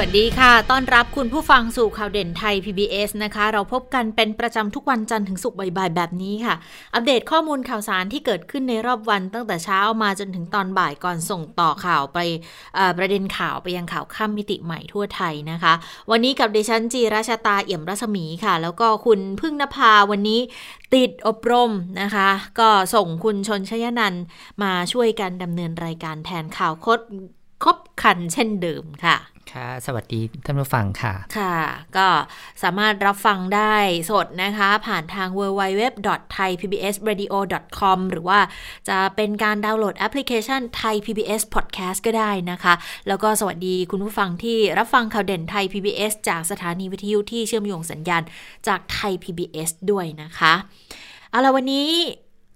วัสดีค่ะ ต้อนรับคุณผู้ฟังสู่ข่าวเด่นไทย PBS นะคะ เราพบกันเป็นประจำทุกวันจันทร์ถึงศุกร์บ่ายๆแบบนี้ค่ะ อัปเดตข้อมูลข่าวสารที่เกิดขึ้นในรอบวันตั้งแต่เช้ามาจนถึงตอนบ่ายก่อนส่งต่อข่าวไปประเด็นข่าวไปยังข่าวข้ามมิติใหม่ทั่วไทยนะคะ วันนี้กับดิฉันจีราชาตาเอี่ยมรัศมีค่ะ แล้วก็คุณพึ่งนภาวันนี้ติดอบรมนะคะ ก็ส่งคุณชนชยนันมาช่วยกันดำเนินรายการแทนข่าวคดครบคันเช่นเดิมค่ะ ค่ะ สวัสดีท่านผู้ฟังค่ะ ค่ะ ก็สามารถรับฟังได้สดนะคะ ผ่านทาง www.thaipbsradio.com หรือว่าจะเป็นการดาวน์โหลดแอปพลิเคชัน Thai PBS Podcast ก็ได้นะคะ แล้วก็สวัสดีคุณผู้ฟังที่รับฟังข่าวเด่นไทย PBS จากสถานีวิทยุที่เชื่อมโยงสัญญาณจากไทย PBS ด้วยนะคะ เอาละวันนี้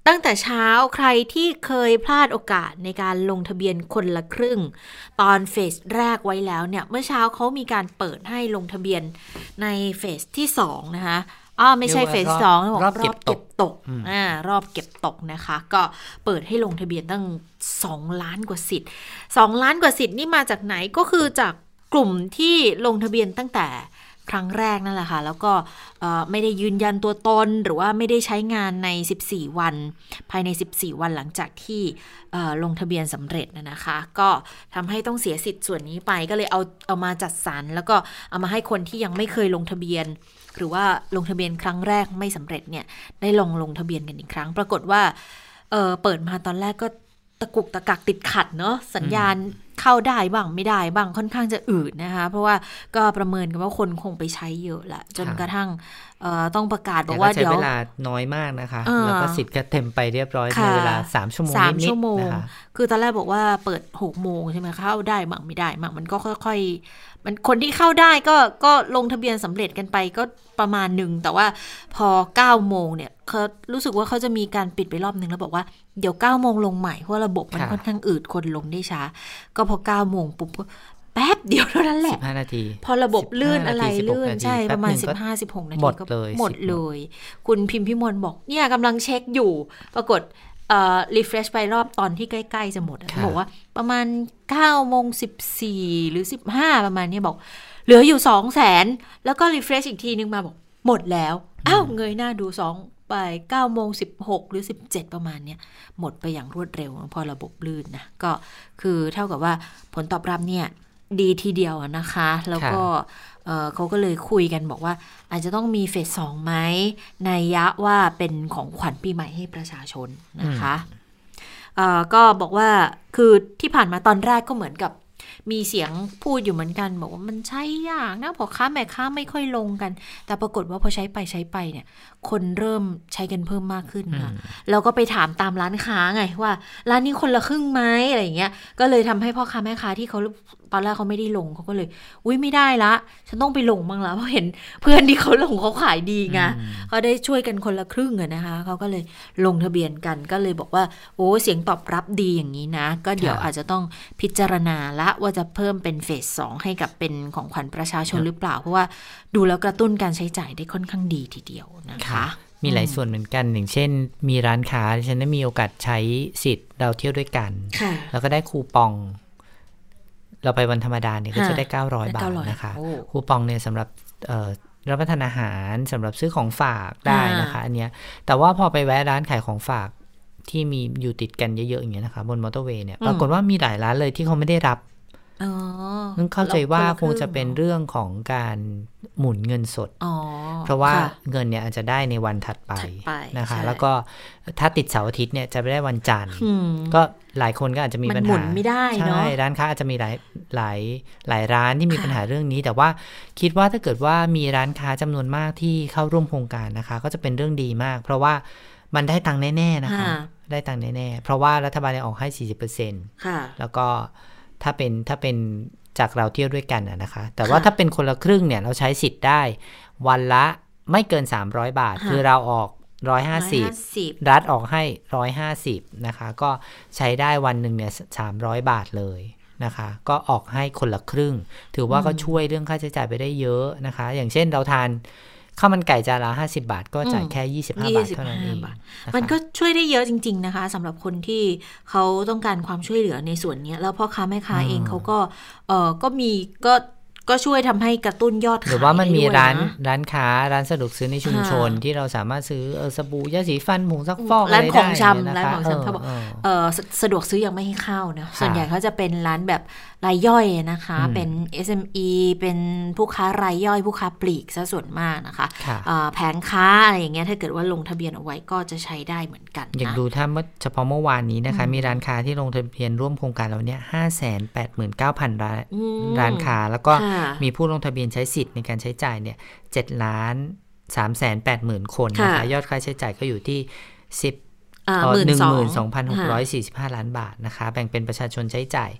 ตั้งแต่เช้าใครที่เคยพลาดโอกาสในการลงทะเบียนคนละครึ่ง ตอนเฟสแรกไว้แล้วเนี่ย เมื่อเช้าเขามีการเปิดให้ลงทะเบียนในเฟสที่สองนะคะอ๋อไม่ใช่เฟสสองรอบเก็บตกตกอ่ารอบเก็บตกนะคะ ก็เปิดให้ลงทะเบียนตั้งสองล้านกว่าสิทธิ์สองล้านกว่าสิทธิ์นี่มาจากไหนก็คือจากกลุ่มที่ลงทะเบียนตั้งแต่ ครั้งแรกนั่นแหละค่ะ แล้วก็ไม่ได้ยืนยันตัวตน หรือว่าไม่ได้ใช้งานใน 14 วัน ภายใน 14 วันหลังจากที่ลงทะเบียนสำเร็จนะคะ ก็ทำให้ต้องเสียสิทธิ์ส่วนนี้ไปก็เลยเอาเอามาจัดสรรแล้วก็เอามาให้คนที่ยังไม่เคยลงทะเบียน หรือว่าลงทะเบียนครั้งแรกไม่สำเร็จเนี่ยได้ลองลงทะเบียนกันอีกครั้ง ปรากฏว่าเเปิดมาตอนแรกก็ตะกุกตะกักติดขัดเนาะสัญญาณ เข้าได้บ้างไม่ได้บ้างค่อนข้างจะอืดนะคะ เพราะว่าก็ประเมินกันว่าคนคงไปใช้เยอะละจนกระทั่งต้องประกาศบอกว่าเดี๋ยวใช้เวลาน้อยมากนะคะ แล้วก็สิทธิ์ก็เต็มไปเรียบร้อยในเวลาสามชั่วโมงสามชั่วโมง คือตอนแรกบอกว่าเปิดหกโมงใช่ไหมเข้าได้บ้างไม่ได้บ้างมันก็ค่อยๆ มันคนที่เข้าได้ก็ก็ลงทะเบียนสำเร็จกันไปก็ประมาณหนึ่ง แต่ว่าพอเก้าโมงเนี่ยเขารู้สึกว่าเขาจะมีการปิดไปรอบหนึ่งแล้วบอกว่าเดี๋ยวเก้าโมงลงใหม่เพราะระบบมันค่อนข้างอืดคนลงได้ช้า ก็พอเก้าโมงปุ๊บก็แป๊บเดียวเท่านั้นแหละสิบห้านาที พอระบบลื่นอะไรลื่นใช่ประมาณสิบห้าสิบหกนาทีก็หมดเลย คุณพิมพิมลบอกเนี่ยกำลังเช็คอยู่ ปรากฏเอ่อ refresh ไปรอบตอนที่ใกล้ ๆ จะหมดบอกว่าประมาณ9โมง14หรือ15ประมาณนี้บอก เหลืออยู่2 0 0แสนแล้วก็ refresh อีกทีนึงมาบอก หมดแล้ว อ้าวเงยหน้าดูสอง ไป9โมง16 หรือ 17 ประมาณเนี้ยหมดไปอย่างรวดเร็วพอระบบลื่นนะ ก็คือเท่ากับว่าผลตอบรับเนี่ยดีทีเดียวนะคะ แล้วก็เขาก็เลยคุยกันบอกว่า อาจจะต้องมีเฟสสองไหมในยะว่าเป็นของขวัญปีใหม่ให้ประชาชนนะคะก็บอกว่าคือที่ผ่านมาตอนแรกก็เหมือนกับ มีเสียงพูดอยู่เหมือนกัน บอกว่ามันใช้ยากนะพอค้าแม่ค้าไม่ค่อยลงกัน แต่ปรากฏว่าพอใช้ไปใช้ไปเนี่ย คนเริ่มใช้กันเพิ่มมากขึ้นค่ะเราก็ไปถามตามร้านค้าไงว่า ร้านนี้คนละครึ่งไหมอะไรอย่างเงี้ยก็เลยทำให้พ่อค้าแม่ค้าที่เขาตอนแรกเขาไม่ได้ลงเขาก็เลย อุ้ยไม่ได้ละ ฉันต้องไปลงบ้างละเพราะเห็นเพื่อนที่เขาลงเขาขายดีไงเขาได้ช่วยกันคนละครึ่งอะนะคะเขาก็เลยลงทะเบียนกันก็เลยบอกว่า โอ้เสียงตอบรับดีอย่างนี้นะ ก็เดี๋ยวอาจจะต้องพิจารณาละว่าจะเพิ่มเป็นเฟสสองให้กับเป็นของขวัญประชาชนหรือเปล่า เพราะว่าดูแล้วกระตุ้นการใช้จ่ายได้ค่อนข้างดีทีเดียวนะคะมีหลายส่วนเหมือนกัน อย่างเช่น มีร้านค้าที่ฉันได้มีโอกาสใช้สิทธิ์เราเที่ยวด้วยกัน แล้วก็ได้คูปอง เราไปวันธรรมดาเนี่ยก็จะได้ 900 บาทนะคะคูปองเนี่ยสำหรับรับประทานอาหารสำหรับซื้อของฝากได้นะคะอันเนี้ยแต่ว่าพอไปแวะร้านขายของฝากที่มีอยู่ติดกันเยอะๆอย่างเงี้ยนะคะ บนมอเตอร์เวย์เนี่ยปรากฏว่ามีหลายร้านเลยที่เขาไม่ได้รับ นึกเข้าใจว่าคงจะเป็นเรื่องของการหมุนเงินสด เพราะว่าเงินเนี่ยอาจจะได้ในวันถัดไปนะคะ แล้วก็ถ้าติดเสาร์อาทิตย์เนี่ยจะไม่ได้วันจันทร์ก็หลายคนก็อาจจะมีปัญหาไม่ได้ใช่ร้านค้าอาจจะมีหลายหลายหลายร้านที่มีปัญหาเรื่องนี้ แต่ว่าคิดว่าถ้าเกิดว่ามีร้านค้าจำนวนมากที่เข้าร่วมโครงการนะคะ ก็จะเป็นเรื่องดีมาก เพราะว่ามันได้ตังค์แน่ๆนะคะ ได้ตังค์แน่ๆเพราะว่ารัฐบาลออกให้สี่สิบเปอร์เซ็นต์แล้วก็ ถ้าเป็นถ้าเป็นจากเราเที่ยวด้วยกันนะคะ แต่ว่าถ้าเป็นคนละครึ่งเนี่ยเราใช้สิทธิ์ได้ วันละไม่เกิน 300 บาท คือเราออกร้อยห้าสิบรัฐออกให้ร้อยห้าสิบนะคะ ก็ใช้ได้วันหนึ่งเนี่ยสามร้อยบาทเลยนะคะ ก็ออกให้คนละครึ่ง ถือว่าก็ช่วยเรื่องค่าใช้จ่ายไปได้เยอะนะคะ อย่างเช่นเราทาน ข้าวมันไก่จานละห้าสิบาท ก็จ่ายแค่ยี่สิบห้าบาทเท่านั้นเองมันก็ช่วยได้เยอะจริง ๆนะคะสำหรับคนที่เขาต้องการความช่วยเหลือในส่วนนี้แล้วพ่อค้าแม่ค้าเองเขาก็เออก็มีก็ ก็ช่วยทำให้กระตุ้นยอดขายหรือว่ามันมีร้านร้านค้าร้านสะดวกซื้อในชุมชน ที่เราสามารถซื้อเออสบู่ยาสีฟันผงซักฟอกร้านของชำร้านของชำเขาบอกเออสะดวกซื้อยังไม่ให้เข้านะส่วนใหญ่เขาจะเป็นร้านแบบรายย่อยนะคะ เป็น SME เป็นผู้ค้ารายย่อยผู้ค้าปลีกซะส่วนมากนะคะแผงค้าอะไรอย่างเงี้ยถ้าเกิดว่าลงทะเบียนเอาไว้ก็จะใช้ได้เหมือนกันอย่างดูถ้าเฉพาะเมื่อวานนี้นะคะ มีร้านค้าที่ลงทะเบียนร่วมโครงการเราเนี่ยห้าแสนแปดหมื่นเก้าพันร้านร้านค้าแล้วก็มีผู้ลงทะเบียนใช้สิทธิ์ในการใช้จ่ายเนี่ยเจ็ดล้านสามแสนแปดหมื่นคนนะคะยอดค่าใช้จ่ายก็อยู่ที่สิบหนึ่งหมื่นสองพันหกร้อยสี่สิบห้าล้านบาทนะคะ แบ่งเป็นประชาชนใช้จ่าย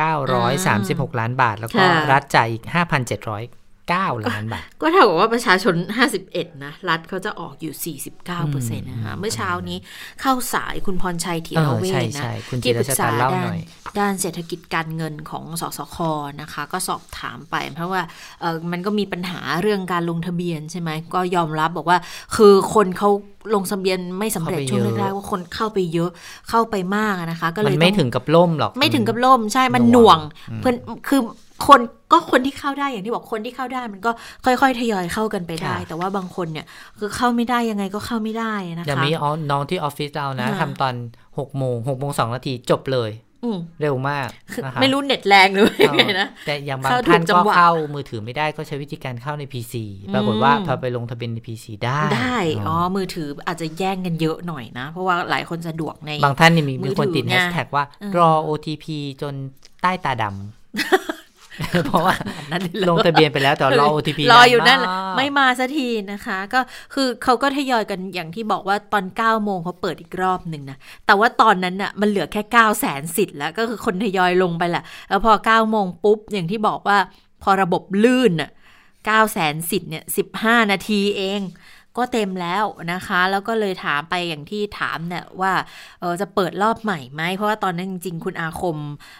5,936 ล้านบาท แล้วก็รัฐจ่ายอีก 5,700 9 ล้านบาท ก็เท่ากับว่าประชาชน 51 นะ รัฐเขาจะออกอยู่ 49%นะคะเมื่อเช้านี้เข้าสายคุณพรชัยธีรเวชนะที่ปรึกษาด้านด้านเศรษฐกิจการเงินของสสคนะคะ ก็สอบถามไป เพราะว่าเออมันก็มีปัญหาเรื่องการลงทะเบียนใช่ไหมก็ยอมรับบอกว่าคือคนเขาลงทะเบียนไม่สำเร็จช่วงแรกๆว่าคนเข้าไปเยอะเข้าไปมากนะคะ ก็เลยไม่ถึงกับล่มหรอกไม่ถึงกับล่มใช่มันหน่วงเพื่อนคือ คนก็คนที่เข้าได้อย่างที่บอกคนที่เข้าได้ มันก็ค่อย ๆ ทยอยเข้ากันไปได้ แต่ว่าบางคนเนี่ยคือเข้าไม่ได้ยังไงก็เข้าไม่ได้นะคะอย่างมีน้องที่ออฟฟิศเรานะทำตอนหกโมงหกโมงสองนาทีจบเลยเร็วมาก ไม่รู้เน็ตแรงหรือไงนะ แต่อย่างบางท่านก็เข้ามือถือไม่ได้ก็ใช้วิธีการเข้าใน PC ปรากฏว่าพอไปลงทะเบียนใน PC ได้ ได้ อ๋อ มือถืออาจจะแย่งกันเยอะหน่อยนะ เพราะว่าหลายคนสะดวกใน บางท่านนี่มีคนติดแฮชแท็กว่ารอ OTP จนใต้ตาดำ เพราะว่าลงทะเบียนไปแล้วแต่รอ OTP รออยู่นั่นไม่มาสักทีนะคะ ก็คือเขาก็ทยอยกันอย่างที่บอกว่าตอน9โมงเขาเปิดอีกรอบหนึ่งนะ แต่ว่าตอนนั้นน่ะมันเหลือแค่9แสนสิทธิ์แล้วก็คือคนทยอยลงไปแหละแล้วพอ9โมงปุ๊บอย่างที่บอกว่าพอระบบลื่นน่ะ9แสนสิทธิ์เนี่ย15นาทีเอง ก็เต็มแล้วนะคะ แล้วก็เลยถามไปอย่างที่ถามเนี่ยว่าเออจะเปิดรอบใหม่ไหม เพราะว่าตอนนั้นจริงๆ คุณอาคม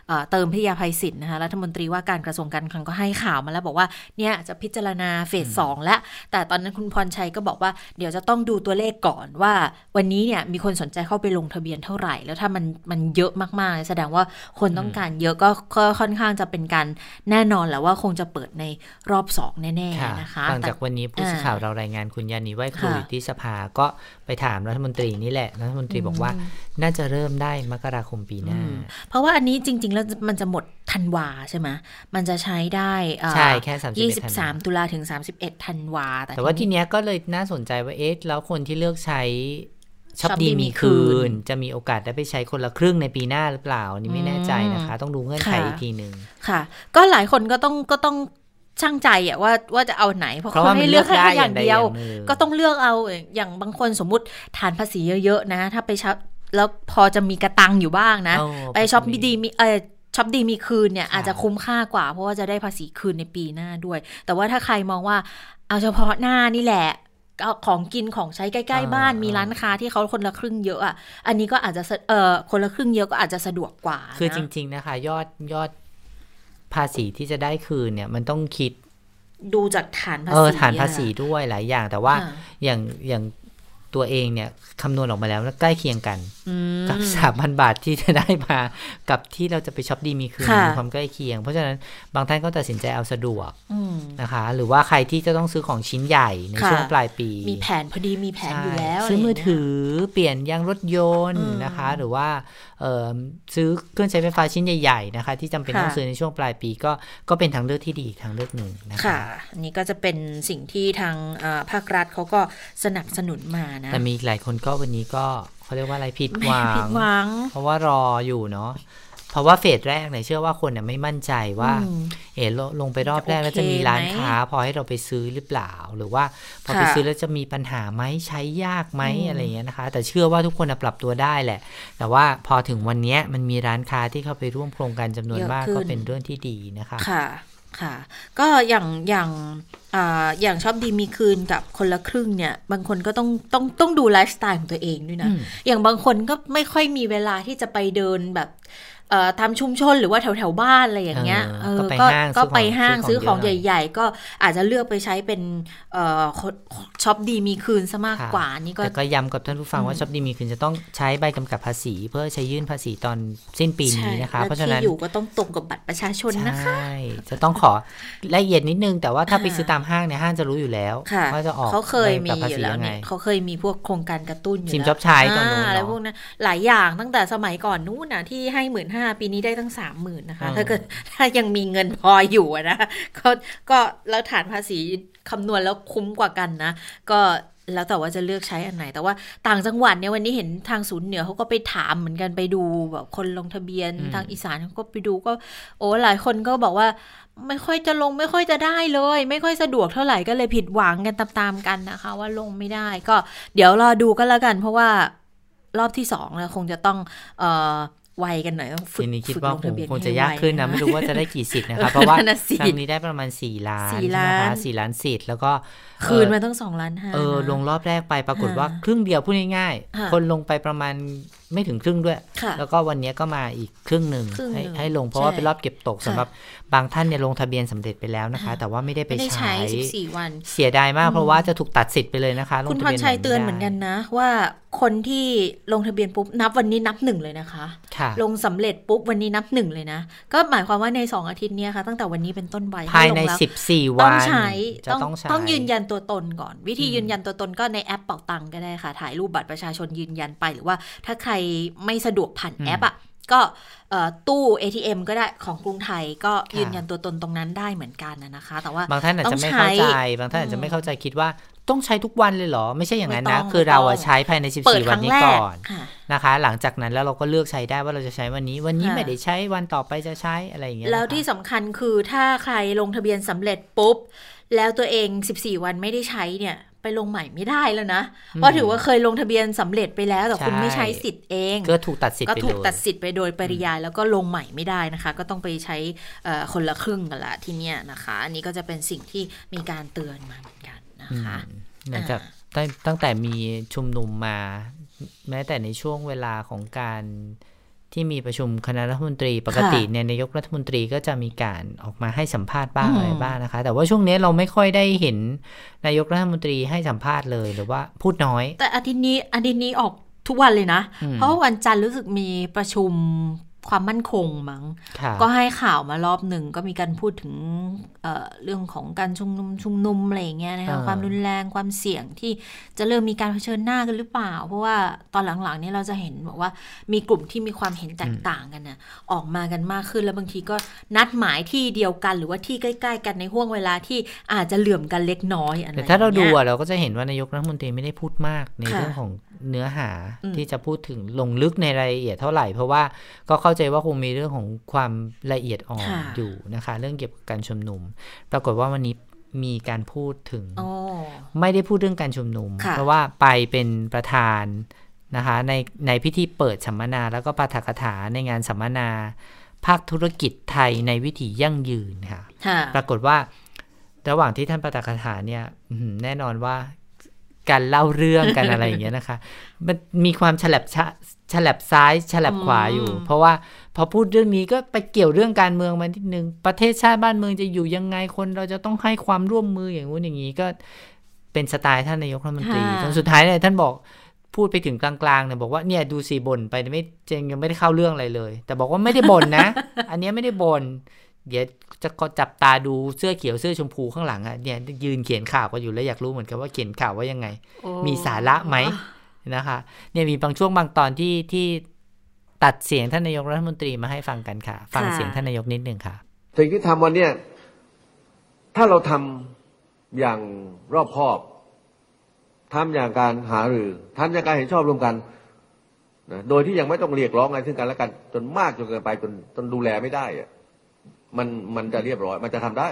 เเติมพิยาภัยศิษย์นะคะรัฐมนตรีว่าการกระทรวงการคลังก็ให้ข่าวมาแล้วบอกว่าเนี่ยจะพิจารณาเฟสสองแล้ว แต่ตอนนั้นคุณพรชัยก็บอกว่าเดี๋ยวจะต้องดูตัวเลขก่อนว่า วันนี้เนี่ยมีคนสนใจเข้าไปลงทะเบียนเท่าไหร่ แล้วถ้ามันมันเยอะมากๆ แสดงว่าคนต้องการเยอะก็ค่อนข้างจะเป็นการแน่นอนแหละว่าคงจะเปิดในรอบสองแน่ๆนะคะหลังจากวันนี้ผู้สื่อข่าวเรารายงานคุณยานีไว้คุยที่สภาก็ไปถามรัฐมนตรีนี่แหละ รัฐมนตรีบอกว่าน่าจะเริ่มได้มกราคมปีหน้า เพราะว่าอันนี้จริง ๆ แล้วมันจะหมดธันวาใช่ไหมมันจะใช้ได้ใช่แค่ยี่สิบสามตุลาถึงสามสิบเอ็ดธันวา แต่ว่าทีเนี้ยก็เลยน่าสนใจว่าเอ๊ะแล้วคนที่เลือกใช้ชอบดีมีคืน จะมีโอกาสได้ไปใช้คนละครึ่งในปีหน้าหรือเปล่านี่ไม่แน่ใจนะคะ ต้องดูเงื่อนไขอีกทีหนึ่งค่ะ ก็หลายคนก็ต้องก็ต้อง ช่างใจอะว่าว่าจะเอาไหน เพราะเขาให้เลือกแค่อย่างเดียว ก็ต้องเลือกเอาอย่างบางคนสมมุติฐานภาษีเยอะๆนะ ถ้าไปช็อปแล้วพอจะมีกะตังค์อยู่บ้างนะ ไปช็อปดีมีเออช็อปดีมีคืนเนี่ยอาจจะคุ้มค่ากว่า เพราะว่าจะได้ภาษีคืนในปีหน้าด้วย แต่ว่าถ้าใครมองว่าเอาเฉพาะหน้านี่แหละของกินของใช้ใกล้ ๆ บ้านมีร้านค้าที่เขาคนละครึ่งเยอะอะอันนี้ก็อาจจะเออคนละครึ่งเยอะก็อาจจะสะดวกกว่า คือจริง ๆนะคะ ยอดยอด ภาษีที่จะได้คืนเนี่ยมันต้องคิดดูจากฐานภาษีเออฐานภาษีด้วยหลายอย่าง แต่ว่าอย่างอย่าง ตัวเองเนี่ยคำนวณออกมาแล้วใกล้เคียงกันกับสามพันบาทที่จะได้มากับที่เราจะไปช็อปดีมีคืนมีความใกล้เคียง เพราะฉะนั้นบางท่านก็ตัดสินใจเอาสะดวกนะคะ หรือว่าใครที่จะต้องซื้อของชิ้นใหญ่ในช่วงปลายปี มีแผนพอดีมีแผนอยู่แล้ว ซื้อมือถือเปลี่ยนยางรถยนต์นะคะ หรือว่าซื้อเครื่องใช้ไฟฟ้าชิ้นใหญ่ๆนะคะ ที่จำเป็นต้องซื้อในช่วงปลายปีก็ก็เป็นทางเลือกที่ดีทางเลือกหนึ่งนะคะค่ะนี่ก็จะเป็นสิ่งที่ทางภาครัฐเขาก็สนับสนุนมานะแต่มีหลายคนก็วันนี้ก็เขาเรียกว่าอะไรผิดหวังเพราะว่ารออยู่เนาะเพราะว่าเฟสแรกเนี่ยเชื่อว่าคนเนี่ยไม่มั่นใจว่า เออลงไปรอบแรกแล้วจะมีร้านค้า พอให้เราไปซื้อหรือเปล่า หรือว่าพอไปซื้อแล้วจะมีปัญหาไหมใช้ยากไหมอะไรเงี้ยนะคะ แต่เชื่อว่าทุกคนปรับตัวได้แหละ แต่ว่าพอถึงวันนี้มันมีร้านค้าที่เข้าไปร่วมโครงการจำนวนมากก็เป็นเรื่องที่ดีนะคะ ค่ะค่ะ ก็อย่างอย่างอย่างชอบดีมีคืนกับคนละครึ่งเนี่ย บางคนก็ต้องต้องต้องดูไลฟ์สไตล์ของตัวเองด้วยนะ อย่างบางคนก็ไม่ค่อยมีเวลาที่จะไปเดินแบบ ทำชุมชนหรือว่าแถวแถวบ้านอะไรอย่างเงี้ยก็ก็ไปห้างซื้อของใหญ่ ๆ ก็อาจจะเลือกไปใช้เป็นช็อปดีมีคืนซะมากกว่านี่ก็แต่ก็ย้ำกับท่านผู้ฟังว่าช็อปดีมีคืนจะต้องใช้ใบกำกับภาษี เพื่อใช้ยื่นภาษีตอนสิ้นปีนี้นะคะเพราะฉะนั้นอยู่ก็ต้องตรงกับบัตรประชาชนนะคะใช่จะต้องขอละเอียดนิดนึง แต่ว่าถ้าไปซื้อตามห้างเนี่ยห้างจะรู้อยู่แล้วว่าจะออกเขาเคยมีอยู่แล้วเนี่ยเขาเคยมีพวกโครงการกระตุ้นอยู่ซิมจ็อบใช้ตอนนู้นอะไรพวกนั้นหลายอย่างตั้งแต่สมัยก่อนนู้นนะที่ให้หมื่นห้าปีนี้ได้ตั้งสามหมื่นนะคะ ถ้าเกิดถ้ายังมีเงินพออยู่นะก็ก็แล้วฐานภาษีคำนวณแล้วคุ้มกว่ากันนะ ก็แล้วแต่ว่าจะเลือกใช้อันไหน แต่ว่าต่างจังหวัดเนี่ยวันนี้เห็นทางศูนย์เหนือเขาก็ไปถามเหมือนกันไปดูแบบคนลงทะเบียนทางอีสานเขาก็ไปดูก็โอ้หลายคนก็บอกว่าไม่ค่อยจะลงไม่ค่อยจะได้เลย ไม่ค่อยสะดวกเท่าไหร่ก็เลยผิดหวังกันตามๆกันนะคะ ว่าลงไม่ได้ก็เดี๋ยวรอดูก็แล้วกัน เพราะว่ารอบที่สองนะคงจะต้องเอ่อ ไวกันหน่อยต้องฝึกทีนี้คิดว่าคงจะยากขึ้นนะ ไม่รู้ว่าจะได้กี่สิทธิ์นะครับ เพราะว่าครั้งนี้ได้ประมาณสี่ล้านนะคะสี่ล้านสิทธิ์แล้วก็ คืนมาตั้งสองล้านห้าเออ ลงรอบแรกไปปรากฏว่าครึ่งเดียวพูดง่ายๆ คนลงไปประมาณไม่ถึงครึ่งด้วย แล้วก็วันนี้ก็มาอีกครึ่งหนึ่งให้ให้ลงเพราะว่าเป็นรอบเก็บตกสำหรับบางท่านเนี่ยลงทะเบียนสำเร็จไปแล้วนะคะ แต่ว่าไม่ได้ไปใช้วัน เสียดายมากเพราะว่าจะถูกตัดสิทธิ์ไปเลยนะคะคุณพรชัยเตือนเหมือนกันนะ ว่าคนที่ลงทะเบียนปุ๊บนับวันนี้นับหนึ่งเลยนะคะลงสำเร็จปุ๊บวันนี้นับหนึ่งเลยนะ ก็หมายความว่าในสองอาทิตย์นี้ค่ะตั้งแต่วันนี้เป็นต้นไปภายในสิบสี่วันต้องใช้ต้องต้องยืนยันตัวตนก่อน วิธียืนยันตัวตนก็ในแอปเป่าตังก็ได้ค่ะ ถ่ายรูปบัตรประชาชนยืนยันไป หรือว่าถ้าใครไม่สะดวกผ่านแอปอะก็ตู้ ATM ก็ได้ของกรุงไทยก็ยืนยันตัวตนตรงนั้นได้เหมือนกันนะคะ แต่ว่าบางท่านอาจจะไม่เข้าใจ บางท่านอาจจะไม่เข้าใจคิดว่า ต้องใช้ทุกวันเลยเหรอ ไม่ใช่อย่างนั้นนะ คือเราใช้ภายใน 14 วันนี้ก่อนนะคะ หลังจากนั้นแล้วเราก็เลือกใช้ได้ว่าเราจะใช้วันนี้ วันนี้ไม่ได้ใช้วันต่อไปจะใช้อะไรอย่างเงี้ยแล้วที่สำคัญคือถ้าใครลงทะเบียนสำเร็จปุ๊บ แล้วตัวเอง 14 วันไม่ได้ใช้เนี่ยไปลงใหม่ไม่ได้แล้วนะ เพราะถือว่าเคยลงทะเบียนสำเร็จไปแล้วแต่คุณไม่ใช้สิทธิ์เอง ก็ถูกตัดสิทธิ์ก็ถูกตัดสิทธิ์ไปโดยปริยายแล้วก็ลงใหม่ไม่ได้นะคะ ก็ต้องไปใช้คนละครึ่งกันละที่เนี้ยนะคะ อันนี้ก็จะเป็นสิ่งที่มีการเตือนมาเหมือนกัน นะคะหลังจากตั้งแต่มีชุมนุมมา แม้แต่ในช่วงเวลาของการที่มีประชุมคณะรัฐมนตรีปกติเนี่ยนายกรัฐมนตรีก็จะมีการออกมาให้สัมภาษณ์บ้างอะไรบ้างนะคะ แต่ว่าช่วงนี้เราไม่ค่อยได้เห็นนายกรัฐมนตรีให้สัมภาษณ์เลยหรือว่าพูดน้อย แต่อาทิตย์นี้อาทิตย์นี้ออกทุกวันเลยนะ เพราะวันจันทร์รู้สึกมีประชุม ความมั่นคงมั้งก็ให้ข่าวมารอบหนึ่งก็มีการพูดถึงเเรื่องของการชุมนุมชุมนุมอะไรเงี้ยนะคะความรุนแรงความเสี่ยงที่จะเริ่มมีการเผชิญหน้ากันหรือเปล่า เพราะว่าตอนหลังๆนี้เราจะเห็นบอกว่ามีกลุ่มที่มีความเห็นแตกต่างกันนะออกมากันมากขึ้นแล้วบางทีก็นัดหมายที่เดียวกัน หรือว่าที่ใกล้ ๆ กันในห่วงเวลาที่อาจจะเหลื่อมกันเล็กน้อยอะไรแต่ถ้าเราดูอะเราก็จะเห็นว่านายกรัฐมนตรีไม่ได้พูดมากในเรื่องของ เนื้อหาที่จะพูดถึงลงลึกในรายละเอียดเท่าไหร่ เพราะว่าก็เข้าใจว่าคงมีเรื่องของความละเอียดอ่อนอยู่นะคะ เรื่องเกี่ยวกับการชุมนุม ปรากฏว่าวันนี้มีการพูดถึง ไม่ได้พูดเรื่องการชุมนุม เพราะว่าไปเป็นประธานนะคะในในพิธีเปิดสัมมนาแล้วก็ปาฐกถาในงานสัมมนา ภาคธุรกิจไทยในวิถียั่งยืนค่ะ ปรากฏว่าระหว่างที่ท่านปาฐกถาเนี่ยแน่นอนว่า การเล่าเรื่องกันอะไรอย่างเงี้ยนะคะ มันมีความฉลับฉลับซ้ายฉลับขวาอยู่ เพราะว่าพอพูดเรื่องนี้ก็ไปเกี่ยวเรื่องการเมืองมาทีนึง ประเทศชาติบ้านเมืองจะอยู่ยังไงคนเราจะต้องให้ความร่วมมืออย่างงู้นอย่างนี้ก็เป็นสไตล์ท่านนายกรัฐมนตรีจนสุดท้ายเนี่ยท่านบอกพูดไปถึงกลางๆเนี่ยบอกว่าเนี่ยดูสีบ่นไปไม่เจงยังไม่ได้เข้าเรื่องอะไรเลย แต่บอกว่าไม่ได้บ่นนะ อันนี้ไม่ได้บ่น เดี๋ยวจะก็จับตาดูเสื้อเขียวเสื้อชมพูข้างหลังอะเนี่ยยืนเขียนข่าวก็อยู่แล้วอยากรู้เหมือนกันว่าเขียนข่าวว่ายังไง มีสาระไหมนะคะ เนี่ยมีบางช่วงบางตอนที่ที่ตัดเสียงท่านนายกรัฐมนตรีมาให้ฟังกันค่ะ ฟังเสียงท่านนายกนิดหนึ่งค่ะสิ่งที่ทำวันเนี้ยถ้าเราทำอย่างรอบคอบทำอย่างการหาหรือทำอย่างการเห็นชอบรวมกันนะโดยที่ยังไม่ต้องเรียกร้องอะไรซึ่งกันและกัน จนมากจนเกินไปจนจนดูแลไม่ได้อะ มันมันจะเรียบร้อย มันจะทำได้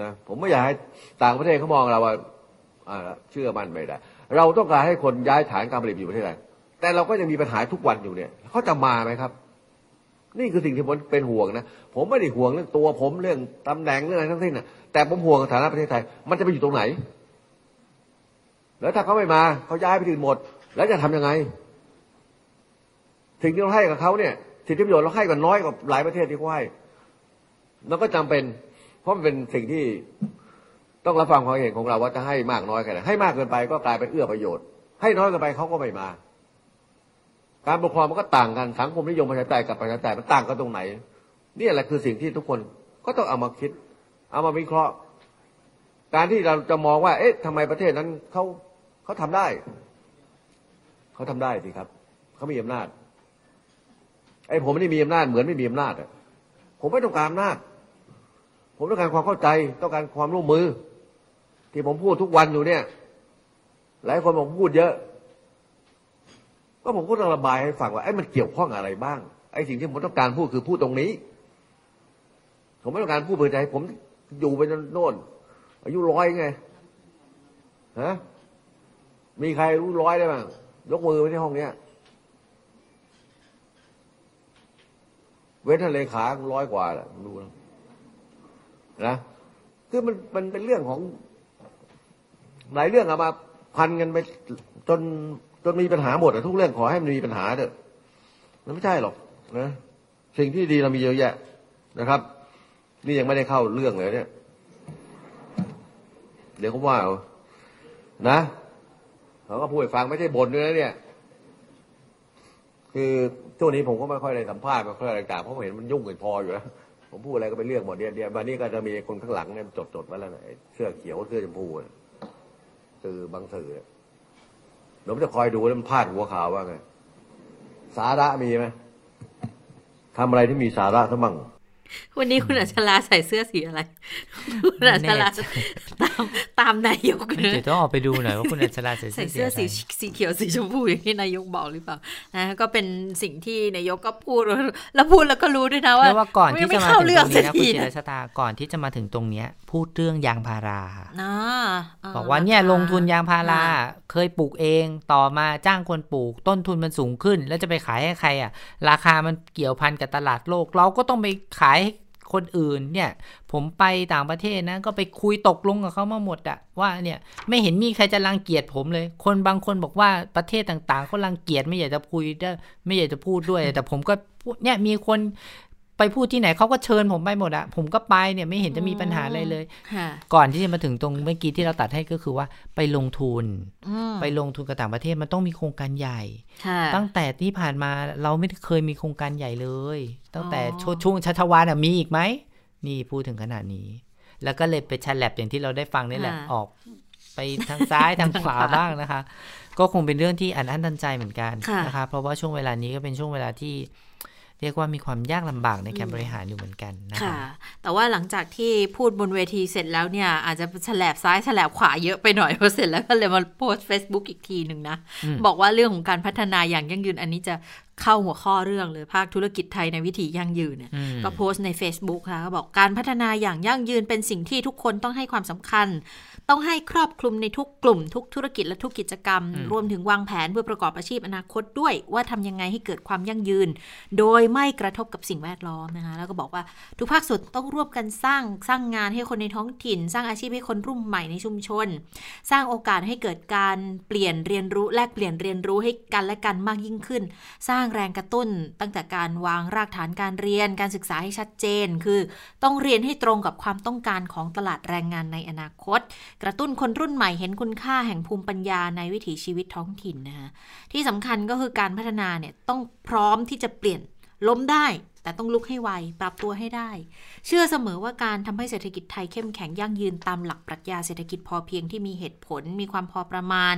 นะผมไม่อยากให้ต่างประเทศเขามองเราว่าเชื่อมั่นไม่ได้ เราต้องการให้คนย้ายฐานการผลิตอยู่ประเทศไทยแต่เราก็ยังมีปัญหาทุกวันอยู่เนี่ยเขาจะมาไหมครับ นี่คือสิ่งที่ผมเป็นห่วงนะผมไม่ได้ห่วงเรื่องตัวผมเรื่องตำแหน่งเรื่องอะไรทั้งสิ้นนะแต่ผมห่วงฐานะประเทศไทย มันจะไปอยู่ตรงไหน แล้วถ้าเขาไม่มาเขาย้ายไปถึงหมด แล้วจะทํำยังไงสิ่งที่เราให้กับเขาเนี่ยสิทธิประโยชน์เราให้กันน้อยกว่าหลายประเทศที่เขาให้ แล้วก็จำเป็น เพราะมันเป็นสิ่งที่ต้องรับฟังความเห็นของเราว่าจะให้มากน้อยแค่ไหนให้มากเกินไปก็กลายเป็นเอื้อประโยชน์ ให้น้อยเกินไปเขาก็ไม่มา การปกครองมันก็ต่างกันสังคมนิยมประชาธิปไตยกับประชาธิปไตยมันต่างกันตรงไหนนี่แหละคือสิ่งที่ทุกคนก็ต้องเอามาคิด เอามาวิเคราะห์ การที่เราจะมองว่า เอ๊ะทำไมประเทศนั้นเขาเขาทำได้ เขาทำได้สิครับเขามีอำนาจไอ้ผมไม่ได้มีอำนาจเหมือนไม่มีอำนาจอะผมไม่ต้องการอำนาจ ผมต้องการความเข้าใจต้องการความร่วมมือ ที่ผมพูดทุกวันอยู่เนี่ย หลายคนบอกพูดเยอะ ก็ผมก็ต้องระบายให้ฟังว่าไอ้มันเกี่ยวข้องอะไรบ้างไอ้สิ่งที่ผมต้องการพูดคือพูดตรงนี้ ผมไม่ต้องการพูดเพื่อใจ ผมอยู่ไปจนโน่นอายุร้อยไงฮะมีใครรู้ร้อยได้บ้างยกมือไปที่ห้องเนี้ยเว้นทะเลขาร้อยกว่าแหละดูนะ นะคือมันมันเป็นเรื่องของ หลายเรื่องอามาพันกันไปจนจนมีปัญหาหมดอะทุกเรื่องขอให้มันมีปัญหาเถอะมันไม่ใช่หรอกนะสิ่งที่ดีเรามีเยอะแยะนะครับ นี่ยังไม่ได้เข้าเรื่องเลยเนี่ย เดี๋ยวเขาว่านะเขาก็พูดฟังไม่ใช่บ่นด้วยนะเนี่ย คือช่วงนี้ผมก็ไม่ค่อยได้สัมภาษณ์ไม่ค่อยอะไรต่างเพราะเห็นมันยุ่งกันพออยู่แล้ว ผมพูดอะไรก็เป็นเรื่องหมดเดียวเดียววันนี้ก็จะมีคนข้างหลังเนี่ยจดจดไว้แล้วนะเสื้อเขียวเสื้อชมพูสื่อบางสื่อเดี๋ยวจะคอยดูแล้วมันพลาดหัวข่าวว่าไงสาระมีไหมทำอะไรที่มีสาระทั้งมั่ง วันนี้คุณอัชราใส่เสื้อสีอะไร คุณอัชราตามตามนายกเดี๋ยวต้องออกไปดูหน่อยว่าคุณอัชราใส่เสื้อสีสีเขียวสีชมพูอย่างที่นายกบอกหรือเปล่านะก็เป็นสิ่งที่นายกก็พูดแล้วพูดแล้วก็รู้ด้วยนะว่าว่าก่อนที่จะมาถึงตรงนี้นะคุณจิรชตาก่อนที่จะมาถึงตรงเนี้ย พูดเรื่องยางพาราบอกว่าเนี่ยลงทุนยางพาราเคยปลูกเองต่อมาจ้างคนปลูก ต้นทุนมันสูงขึ้น แล้วจะไปขายให้ใครอะ ราคามันเกี่ยวพันกับตลาดโลก เราก็ต้องไปขาย คนอื่นเนี่ย ผมไปต่างประเทศนะ ก็ไปคุยตกลงกับเขามาหมดอะว่าเนี่ยไม่เห็นมีใครจะรังเกียจผมเลย คนบางคนบอกว่าประเทศต่างๆเขารังเกียจไม่อยากจะคุยได้ไม่อยากจะพูดด้วย แต่ผมก็เนี่ยมีคน ไปพูดที่ไหนเขาก็เชิญผมไปหมดอะผมก็ไปเนี่ยไม่เห็นจะมีปัญหาอะไรเลยก่อนที่จะมาถึงตรงเมื่อกี้ที่เราตัดให้ก็คือว่าไปลงทุน ไปลงทุนกับต่างประเทศมันต้องมีโครงการใหญ่ ตั้งแต่ที่ผ่านมาเราไม่เคยมีโครงการใหญ่เลย ตั้งแต่ช่วงชัชวานมีอีกไหมนี่พูดถึงขนาดนี้ แล้วก็เลยไปชันแลบอย่างที่เราได้ฟังนี่แหละออกไปทางซ้ายทางขวาบ้างนะคะ ก็คงเป็นเรื่องที่อันอั้นตันใจเหมือนกันนะคะ เพราะว่าช่วงเวลานี้ก็เป็นช่วงเวลาที่ เรียกว่ามีความยากลำบากในการบริหารอยู่เหมือนกันนะคะ แต่ว่าหลังจากที่พูดบนเวทีเสร็จแล้วเนี่ย อาจจะฉลบซ้ายฉลบขวาเยอะไปหน่อยพอเสร็จแล้วก็เลยมาโพสต์ Facebook อีกทีหนึ่งนะ บอกว่าเรื่องของการพัฒนาอย่างยั่งยืนอันนี้จะ เข้าหัวข้อเรื่องเลยภาคธุรกิจไทยในวิถียั่งยืนเนี่ยก็โพสต์ใน Facebook ค่ะก็บอกการพัฒนาอย่างยั่งยืนเป็นสิ่งที่ทุกคนต้องให้ความสำคัญ ต้องให้ครอบคลุมในทุกกลุ่ม ทุกธุรกิจและทุกกิจกรรม รวมถึงวางแผนเพื่อประกอบอาชีพอนาคตด้วย ว่าทำยังไงให้เกิดความยั่งยืน โดยไม่กระทบกับสิ่งแวดล้อมนะคะแล้วก็บอกว่าทุกภาคส่วนต้องร่วมกันสร้างสร้างงานให้คนในท้องถิ่น สร้างอาชีพให้คนรุ่นใหม่ในชุมชน สร้างโอกาสให้เกิดการเปลี่ยนเรียนรู้แลกเปลี่ยนเรียนรู้ให้กันและกันมากยิ่งขึ้น สร้างแรงกระตุ้น ตั้งแต่การวางรากฐานการเรียนการศึกษาให้ชัดเจน คือต้องเรียนให้ตรงกับความต้องการของตลาดแรงงานในอนาคต กระตุ้นคนรุ่นใหม่เห็นคุณค่าแห่งภูมิปัญญาในวิถีชีวิตท้องถิ่นนะคะที่สำคัญก็คือการพัฒนาเนี่ยต้องพร้อมที่จะเปลี่ยน ล้มได้แต่ต้องลุกให้ไว ปรับตัวให้ได้ เชื่อเสมอว่าการทำให้เศรษฐกิจไทยเข้มแข็งยั่งยืนตามหลักปรัชญาเศรษฐกิจพอเพียงที่มีเหตุผล มีความพอประมาณ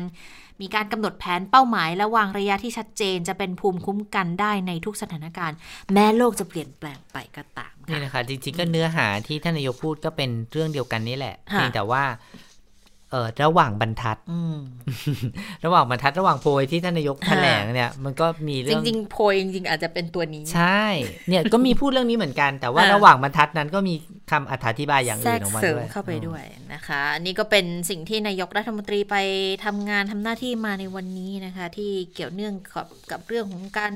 มีการกำหนดแผนเป้าหมาย และวางระยะที่ชัดเจนจะเป็นภูมิคุ้มกันได้ในทุกสถานการณ์ แม้โลกจะเปลี่ยนแปลงไปก็ตามนี่นะคะจริงๆก็เนื้อหาที่ท่านนายกพูดก็เป็นเรื่องเดียวกันนี่แหละเพียงแต่ว่า เออระหว่างบรรทัดระหว่างบรรทัดระหว่างโพยที่ท่านนายกแถลงเนี่ย มันก็มีเรื่องจริงๆโพยจริงๆอาจจะเป็นตัวนี้ ใช่ เนี่ยก็มีพูดเรื่องนี้เหมือนกัน แต่ว่าระหว่างบรรทัดนั้นก็มีคำอธิบายอย่างอื่นออกมาด้วยเข้าไปด้วยนะคะ อันนี้ก็เป็นสิ่งที่นายกรัฐมนตรีไปทำงานทำหน้าที่มาในวันนี้นะคะ ที่เกี่ยวเนื่องกับกับเรื่องของการ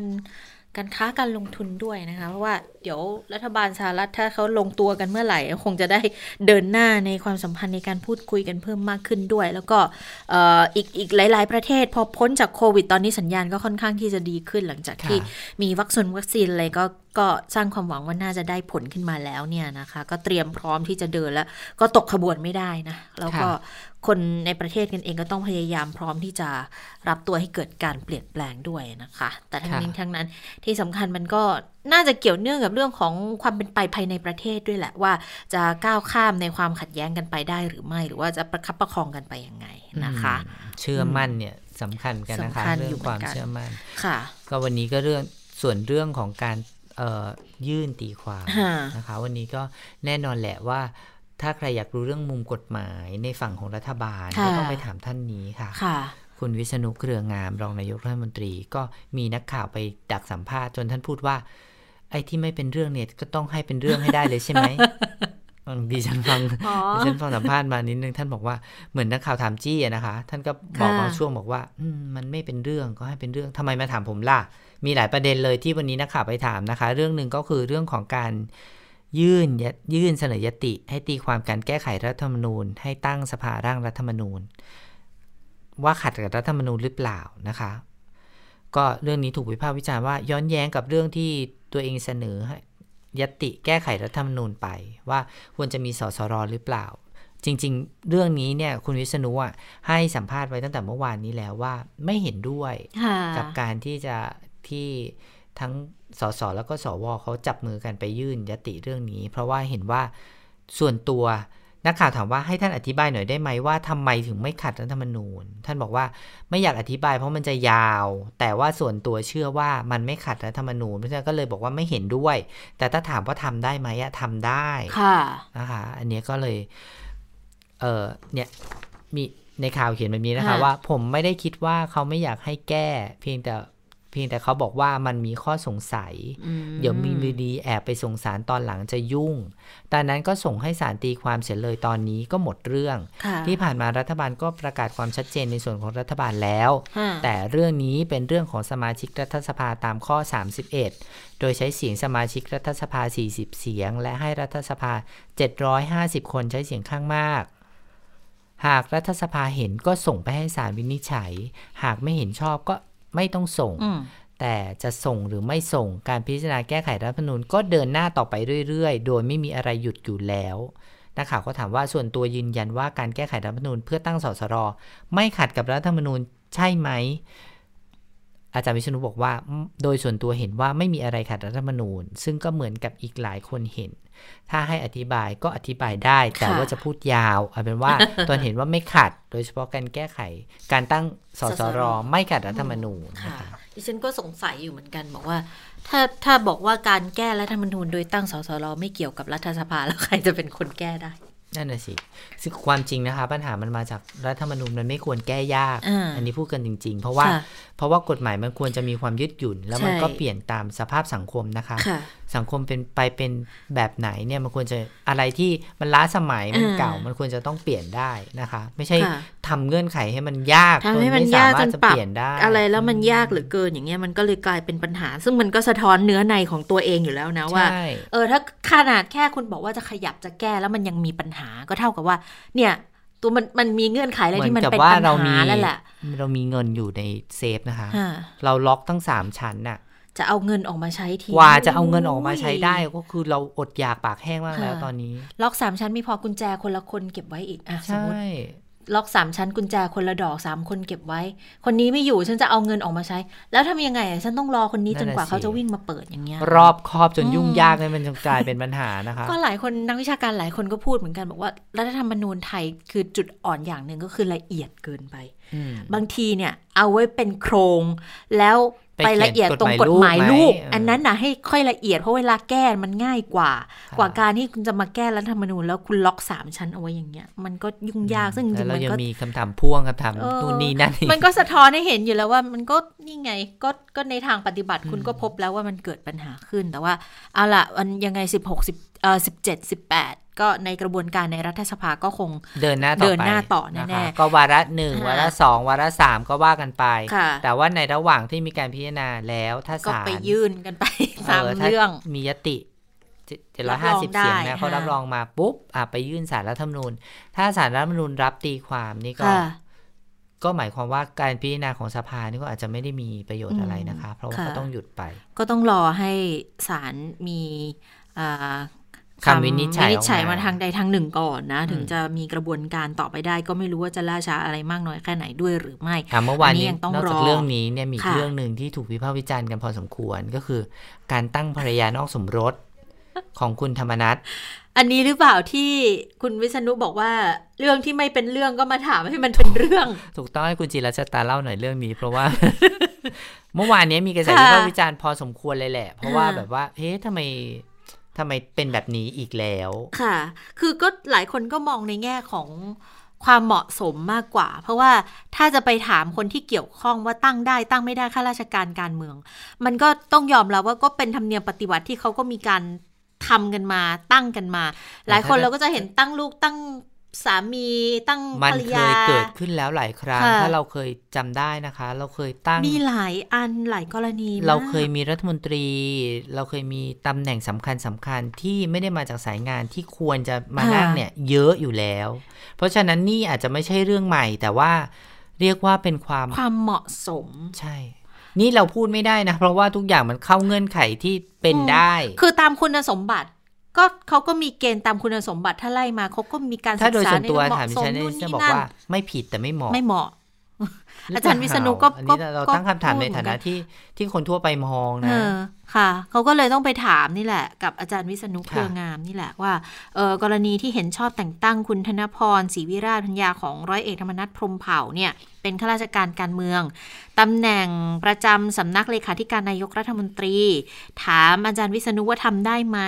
การค้าการลงทุนด้วยนะคะ เพราะว่าเดี๋ยวรัฐบาลสหรัฐถ้าเขาลงตัวกันเมื่อไหร่ คงจะได้เดินหน้าในความสัมพันธ์ในการพูดคุยกันเพิ่มมากขึ้นด้วย แล้วก็อีกอีกหลาย ๆ ประเทศ พอพ้นจากโควิด ตอนนี้สัญญาณก็ค่อนข้างที่จะดีขึ้นหลังจากที่มีวัคซีนวัคซีนอะไรก็ก็สร้างความหวังว่าน่าจะได้ผลขึ้นมาแล้วเนี่ยนะคะ ก็เตรียมพร้อมที่จะเดินแล้ว ก็ตกขบวนไม่ได้นะ แล้วก็คนในประเทศกันเองก็ต้องพยายามพร้อมที่จะรับตัวให้เกิดการเปลี่ยนแปลงด้วยนะคะ แต่ทั้งนี้ทั้งนั้นที่สำคัญมันก็น่าจะเกี่ยวเนื่องกับเรื่องของความเป็นไปภายในประเทศด้วยแหละว่า จะก้าวข้ามในความขัดแย้งกันไปได้หรือไม่ หรือว่าจะประคับประคองกันไปยังไงนะคะ เชื่อมั่นเนี่ยสำคัญกันนะคะเรื่องความเชื่อมั่นค่ะ ก็วันนี้ก็เรื่องส่วนเรื่องของการ ยื่นตีความนะคะ วันนี้ก็แน่นอนแหละว่า ถ้าใครอยากรู้เรื่องมุมกฎหมายในฝั่งของรัฐบาลก็ต้องไปถามท่านนี้ค่ะคุณวิษณุเครืองามรองนายกรัฐมนตรี ก็มีนักข่าวไปดักสัมภาษณ์จนท่านพูดว่า ไอ้ที่ไม่เป็นเรื่องเนี่ยก็ต้องให้เป็นเรื่องให้ได้เลยใช่ไหมดิฉันฟังดิฉันฟังสัมภาษณ์มานิดนึงท่านบอกว่าเหมือนนักข่าวถามจี้นะคะ ท่านก็บอกบางช่วงบอกว่าอืมันไม่เป็นเรื่องก็ให้เป็นเรื่องทำไมมาถามผมล่ะ มีหลายประเด็นเลยที่วันนี้นักข่าวไปถามนะคะ เรื่องหนึ่งก็คือเรื่องของการยื่นยื่นเสนอยติ ให้ตีความการแก้ไขรัฐธรรมนูญ ให้ตั้งสภาร่างรัฐธรรมนูญ ว่าขัดกับรัฐธรรมนูญหรือเปล่านะคะ ก็เรื่องนี้ถูกวิพากษ์วิจารณ์ว่าย้อนแย้งกับเรื่องที่ตัวเองเสนอยติแก้ไขรัฐธรรมนูญไป ว่าควรจะมีสสรหรือเปล่า จริง ๆ เรื่องนี้เนี่ยคุณวิษณุอะให้สัมภาษณ์ไว้ตั้งแต่เมื่อวานนี้แล้วว่าไม่เห็นด้วยกับการที่จะ ที่ทั้งสสแล้วก็สวเขาจับมือกันไปยื่นยติเรื่องนี้ เพราะว่าเห็นว่าส่วนตัวนักข่าวถามว่าให้ท่านอธิบายหน่อยได้ไหมว่าทำไมถึงไม่ขัดรัฐธรรมนูญ ท่านบอกว่าไม่อยากอธิบายเพราะมันจะยาว แต่ว่าส่วนตัวเชื่อว่ามันไม่ขัดรัฐธรรมนูญเพราะฉะนั้นก็เลยบอกว่าไม่เห็นด้วย แต่ถ้าถามว่าทำได้ไหมอะทำได้ค่ะนะคะอันนี้ก็เลยเออเนี่ยมีในข่าวเขียนแบบนี้นะคะว่า ผมไม่ได้คิดว่าเขาไม่อยากให้แก้ เพียงแต่ เพียงแต่เขาบอกว่ามันมีข้อสงสัย เดี๋ยวมีมือดีแอบไปส่งสารตอนหลังจะยุ่ง ตอนนั้นก็ส่งให้สารตีความเสร็จเลยตอนนี้ก็หมดเรื่อง ที่ผ่านมารัฐบาลก็ประกาศความชัดเจนในส่วนของรัฐบาลแล้ว แต่เรื่องนี้เป็นเรื่องของสมาชิกรัฐสภาตามข้อ 31 โดยใช้เสียงสมาชิกรัฐสภา 40 เสียง และให้รัฐสภา 750 คนใช้เสียงข้างมากหากรัฐสภาเห็นก็ส่งไปให้ศาลวินิจฉัย หากไม่เห็นชอบก็ ไม่ต้องส่ง แต่จะส่งหรือไม่ส่งการพิจารณาแก้ไขรัฐธรรมนูญก็เดินหน้าต่อไปเรื่อยๆ โดยไม่มีอะไรหยุดอยู่แล้วนักข่าวก็ถามว่าส่วนตัวยืนยันว่าการแก้ไขรัฐธรรมนูญเพื่อตั้งสสรไม่ขัดกับรัฐธรรมนูญใช่ไหม อาจารย์วิชนุบอกว่า โดยส่วนตัวเห็นว่าไม่มีอะไรขัดรัฐธรรมนูญ ซึ่งก็เหมือนกับอีกหลายคนเห็น ถ้าให้อธิบายก็อธิบายได้ แต่ว่าจะพูดยาวเอาเป็นว่าตอนเห็นว่าไม่ขัด โดยเฉพาะการแก้ไข การตั้งสสรไม่ขัดรัฐธรรมนูญนะคะดิฉันก็สงสัยอยู่เหมือนกันบอกว่า ถ้าถ้าบอกว่าการแก้รัฐธรรมนูญโดยตั้งสสรไม่เกี่ยวกับรัฐสภาแล้วใครจะเป็นคนแก้ได้นั่นน่ะสิซึ่งความจริงนะคะ ปัญหามันมาจากรัฐธรรมนูญมันไม่ควรแก้ยาก อันนี้พูดกันจริง ๆ เพราะว่า เพราะว่ากฎหมายมันควรจะมีความยืดหยุ่น แล้วมันก็เปลี่ยนตามสภาพสังคมนะคะ สังคมเป็นไปเป็นแบบไหนเนี่ยมันควรจะอะไรที่มันล้าสมัยมันเก่า มันควรจะต้องเปลี่ยนได้นะคะ ไม่ใช่ทำเงื่อนไขให้มันยากจนไม่สามารถจะเปลี่ยนได้อะไรแล้วมันยากหรือเกินอย่างเงี้ยมันก็เลยกลายเป็นปัญหา ซึ่งมันก็สะท้อนเนื้อในของตัวเองอยู่แล้วนะว่า เออถ้าขนาดแค่คุณบอกว่าจะขยับจะแก้แล้วมันยังมีปัญหาก็เท่ากับว่าเนี่ย ตัวมันมันมีเงื่อนไขอะไรที่มันเป็นปัญหาแล้วแหละเรามีเงินอยู่ในเซฟนะคะ เราล็อกทั้งสามชั้นน่ะ จะเอาเงินออกมาใช้ทีว่าจะเอาเงินออกมาใช้ได้ก็คือเราอดอยากปากแห้งมากแล้วตอนนี้ ล็อกสามชั้นมีพอกุญแจคนละคนเก็บไว้อีกอะสมมติ ล็อกสามชั้นกุญแจคนละดอกสามคนเก็บไว้ คนนี้ไม่อยู่ฉันจะเอาเงินออกมาใช้ แล้วทำยังไงฉันต้องรอคนนี้จนกว่าเขาจะวิ่งมาเปิดอย่างเงี้ย รอบครอบจนยุ่งยากเลยมันจะกลายเป็นปัญหานะคะก็หลายคนนักวิชาการหลายคนก็พูดเหมือนกันบอกว่ารัฐธรรมนูญไทยคือจุดอ่อนอย่างหนึ่งก็คือละเอียดเกินไป บางทีเนี่ย เอาไว้เป็นโครงแล้ว ไปละเอียดตรงกฎหมายลูก อันนั้นนะให้ค่อยละเอียดเพราะเวลาแก้มันง่ายกว่า กว่าการที่คุณจะมาแก้รัฐธรรมนูญแล้วคุณล็อกสามชั้นเอาไว้อย่างเงี้ย มันก็ยุ่งยากซึ่งจริงๆมันก็มีคำถามพ่วงคำถามนู่นนี่นั่นมันก็สะท้อนให้เห็นอยู่แล้วว่ามันก็นี่ไงก็ก็ในทางปฏิบัติคุณก็พบแล้วว่ามันเกิดปัญหาขึ้นแต่ว่าเอาล่ะมันยังไงสิบหกสิบเอ่อ สิบเจ็ดสิบแปดก็ในกระบวนการในรัฐสภาก็คงเดินหน้าต่อเดินหน้าต่อแน่ๆก็วาระหนึ่งวาระสองวาระสามก็ว่ากันไป แต่ว่าในระหว่างที่มีการพิจารณาแล้วถ้าศาลก็ไปยื่นกันไปตามเรื่องมียติเจ็ดร้อยห้าสิบเสียงนะเขารับรองมาปุ๊บอะไปยื่นสารรัฐธรรมนูญ ถ้าสารรัฐธรรมนูญรับตีความนี่ก็ ก็หมายความว่าการพิจารณาของสภานี่ก็อาจจะไม่ได้มีประโยชน์อะไรนะคะ เพราะว่าก็ต้องหยุดไป ก็ต้องรอให้ศาลมี คำวินิจฉัยฉัยมาทางใดทางหนึ่งก่อนนะ ถึงจะมีกระบวนการต่อไปได้ ก็ไม่รู้ว่าจะล่าช้าอะไรมากน้อยแค่ไหนด้วยหรือไม่เมื่อวานนี้ยังต้องรอเรื่องนี้เนี่ยมีเรื่องหนึ่งที่ถูกวิพากษ์วิจารณ์กันพอสมควรก็คือ การตั้งภรรยานอกสมรสของคุณธรรมนัทอันนี้หรือเปล่าที่คุณวิษณุบอกว่าเรื่องที่ไม่เป็นเรื่องก็มาถามให้มันเป็นเรื่อง ถูกต้องให้คุณจิรชตาเล่าหน่อยเรื่องนี้ เพราะว่า เมื่อวานนี้มีกระแสวิพากษ์วิจารณ์พอสมควรเลยแหละ เพราะว่าแบบว่าเฮ้ทำไม ทำไมเป็นแบบนี้อีกแล้ว ค่ะ คือก็หลายคนก็มองในแง่ของความเหมาะสมมากกว่า เพราะว่าถ้าจะไปถามคนที่เกี่ยวข้องว่าตั้งได้ ตั้งไม่ได้ข้าราชการการเมือง มันก็ต้องยอมแล้ว่าก็เป็นธรรมเนียมปฏิบัติที่เขาก็มีการทำกันมาตั้งกันมา หลายคนเราก็จะเห็นตั้งลูกตั้ง สามีตั้งภรรยามันเคยเกิดขึ้นแล้วหลายครั้ง ถ้าเราเคยจำได้นะคะ เราเคยตั้งมีหลายอันหลายกรณีเราเคยมีรัฐมนตรี เราเคยมีตำแหน่งสำคัญสำคัญที่ไม่ได้มาจากสายงานที่ควรจะมานั่งเนี่ยเยอะอยู่แล้ว เพราะฉะนั้นนี่อาจจะไม่ใช่เรื่องใหม่ แต่ว่าเรียกว่าเป็นความความเหมาะสมใช่ นี่เราพูดไม่ได้นะ เพราะว่าทุกอย่างมันเข้าเงื่อนไขที่เป็นได้ คือตามคุณสมบัติ ก็เขาก็มีเกณฑ์ตามคุณสมบัติถ้าไล่มาเขาก็มีการศึกษาในเหมาะสมนู่นนี่นั่นไม่ผิดแต่ไม่เหมาะไม่เหมาะ อาจารย์วิษณุก็ก็เราตั้งคำถามในฐานะที่ที่คนทั่วไปมองนะค่ะเขาก็เลยต้องไปถามนี่แหละ กับอาจารย์วิษณุเครืองามนี่แหละว่าเออกรณีที่เห็นชอบแต่งตั้งคุณธนพรศรีวิราชพัญญาของร้อยเอกธรรมนัฐพรมเผ่าเนี่ยเป็นข้าราชการการเมืองตำแหน่งประจำสำนักเลขาธิการนายกรัฐมนตรี ถามอาจารย์วิษณุว่าทำได้ไหม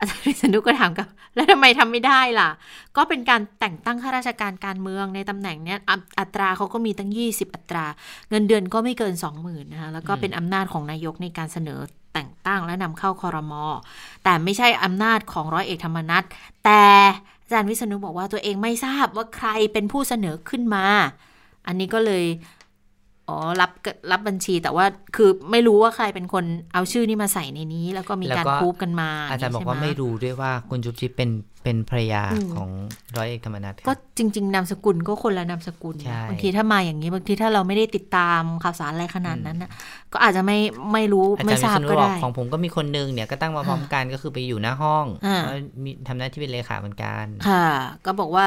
อาจารย์วิษณุก็ถามกับ แล้วทำไมทำไม่ได้ล่ะ ก็เป็นการแต่งตั้งข้าราชการการเมืองในตำแหน่งเนี้ยอัตราเขาก็มีตั้ง 20 อัตรา เงินเดือนก็ไม่เกิน 20,000นะคะแล้วก็เป็นอำนาจของนายกในการเสนอแต่งตั้งและนำเข้าคอรมอแต่ไม่ใช่อำนาจของร้อยเอกธรรมนัฐแต่อาจารย์วิษณุบอกว่าตัวเองไม่ทราบว่าใครเป็นผู้เสนอขึ้นมา อันนี้ก็เลย อ๋อรับรับบัญชีแต่ว่าคือไม่รู้ว่าใครเป็นคนเอาชื่อนี้มาใส่ในนี้ แล้วก็มีการพูดกันมาอาจารย์บอกว่าไม่รู้ด้วยว่าคุณจุ๊บจิ๊บเป็น เป็นภรรยาของร้อยเอกธรรมนัฐก็จริง ๆ นามสกุลก็คนละนามสกุลบางทีถ้ามาอย่างนี้บางทีถ้าเราไม่ได้ติดตามข่าวสารอะไรขนาดนั้นนะก็อาจจะไม่ไม่รู้ไม่ทราบก็ได้ของผมก็มีคนนึงเนี่ยก็ตั้งมาพร้อมกันก็คือไปอยู่หน้าห้องมีทำหน้าที่เป็นเลขาเหมือนกันค่ะ ก็บอกว่า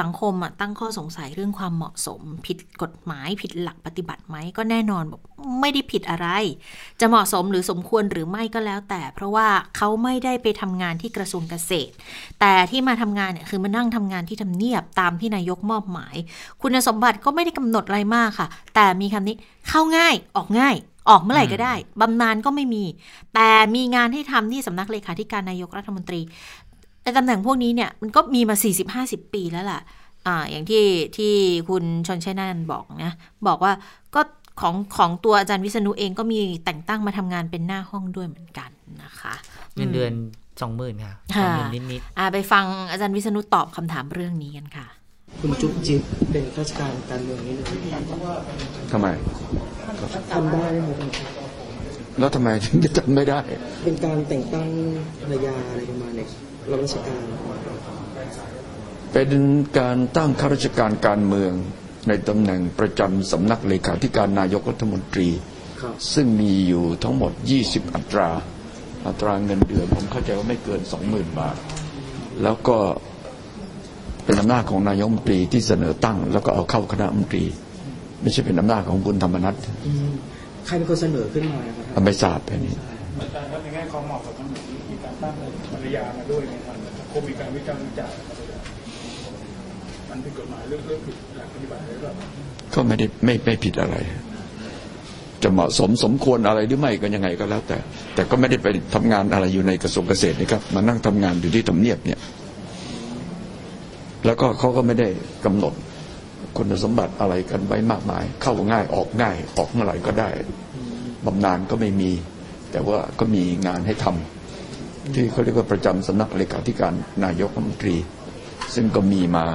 สังคมตั้งข้อสงสัยเรื่องความเหมาะสม ผิดกฎหมายผิดหลักปฏิบัติไหมก็แน่นอนบอก ไม่ได้ผิดอะไร จะเหมาะสมหรือสมควรหรือไม่ก็แล้ว แต่ เพราะว่าเขาไม่ได้ไปทำงานที่กระทรวงเกษตร แต่ที่มาทำงานเนี่ยคือมานั่งทำงานที่ทำเนียบตามที่นายกมอบหมาย คุณสมบัติก็ไม่ได้กำหนดอะไรมากค่ะ แต่มีคำนี้เข้าง่ายออกง่ายออกเมื่อไหร่ก็ได้บำนาญก็ไม่มี แต่มีงานให้ทำที่สำนักเลขาธิการนายกรัฐมนตรีแต่ตำแหน่งพวกนี้เนี่ยมันก็มีมา 40-50 ปีแล้วล่ะอ่าอย่างที่ที่คุณชนชัยนันบอกนะ บอกว่าก็ ของของตัวอาจารย์วิษณุเองก็มีแต่งตั้งมาทำงานเป็นหน้าห้องด้วยเหมือนกันนะคะเงินเดือนสองหมื่นค่ะสองหมื่นนิดๆอ่าไปฟังอาจารย์วิษณุตอบคำถามเรื่องนี้กันค่ะ คุณจุ๊บจิ๊บเป็นข้าราชการการเมืองนี่เลยทำไมทำได้ไหมแล้วทำไมถึงจะจำไม่ได้ เป็นการแต่งตั้งภรรยาอะไรประมาณนี้รับราชการ เป็นการตั้งข้าราชการการเมือง ในตำแหน่งประจำสำนักเลขาธิการนายกรัฐมนตรี ซึ่งมีอยู่ทั้งหมด 20 อัตรา อัตราเงินเดือนผมเข้าใจว่าไม่เกิน 20,000 บาท แล้วก็เป็นอำนาจของนายกรัฐมนตรีที่เสนอตั้ง แล้วก็เอาเข้าคณะรัฐมนตรี ไม่ใช่เป็นอำนาจของคุณธรรมนัฐใครเป็นคนเสนอขึ้นมาครับไม่ทราบแค่นี้อาจารย์ครับในแง่ความเหมาะสมมีการตั้งภรรยามาด้วยนะครับคงมีการวิจารณ์วิจารณ์ มันผิดกฎหมายเรื่องเรื่องผิดหลักปฏิบัติหรือเปล่าก็ไม่ได้ไม่ไม่ผิดอะไร จะเหมาะสมสมควรอะไรหรือไม่ก็ยังไงก็แล้วแต่ แต่ก็ไม่ได้ไปทำงานอะไรอยู่ในกระทรวงเกษตรนะครับมานั่งทำงานอยู่ที่ทำเนียบเนี่ย แล้วก็เขาก็ไม่ได้กำหนดคุณสมบัติอะไรกันไว้มากมาย เข้าง่ายออกง่ายออกเมื่อไหร่ก็ได้บำนาญก็ไม่มี แต่ว่าก็มีงานให้ทำที่เขาเรียกว่าประจำสำนักเลขาธิการนายกรัฐมนตรี ซึ่งก็มีมา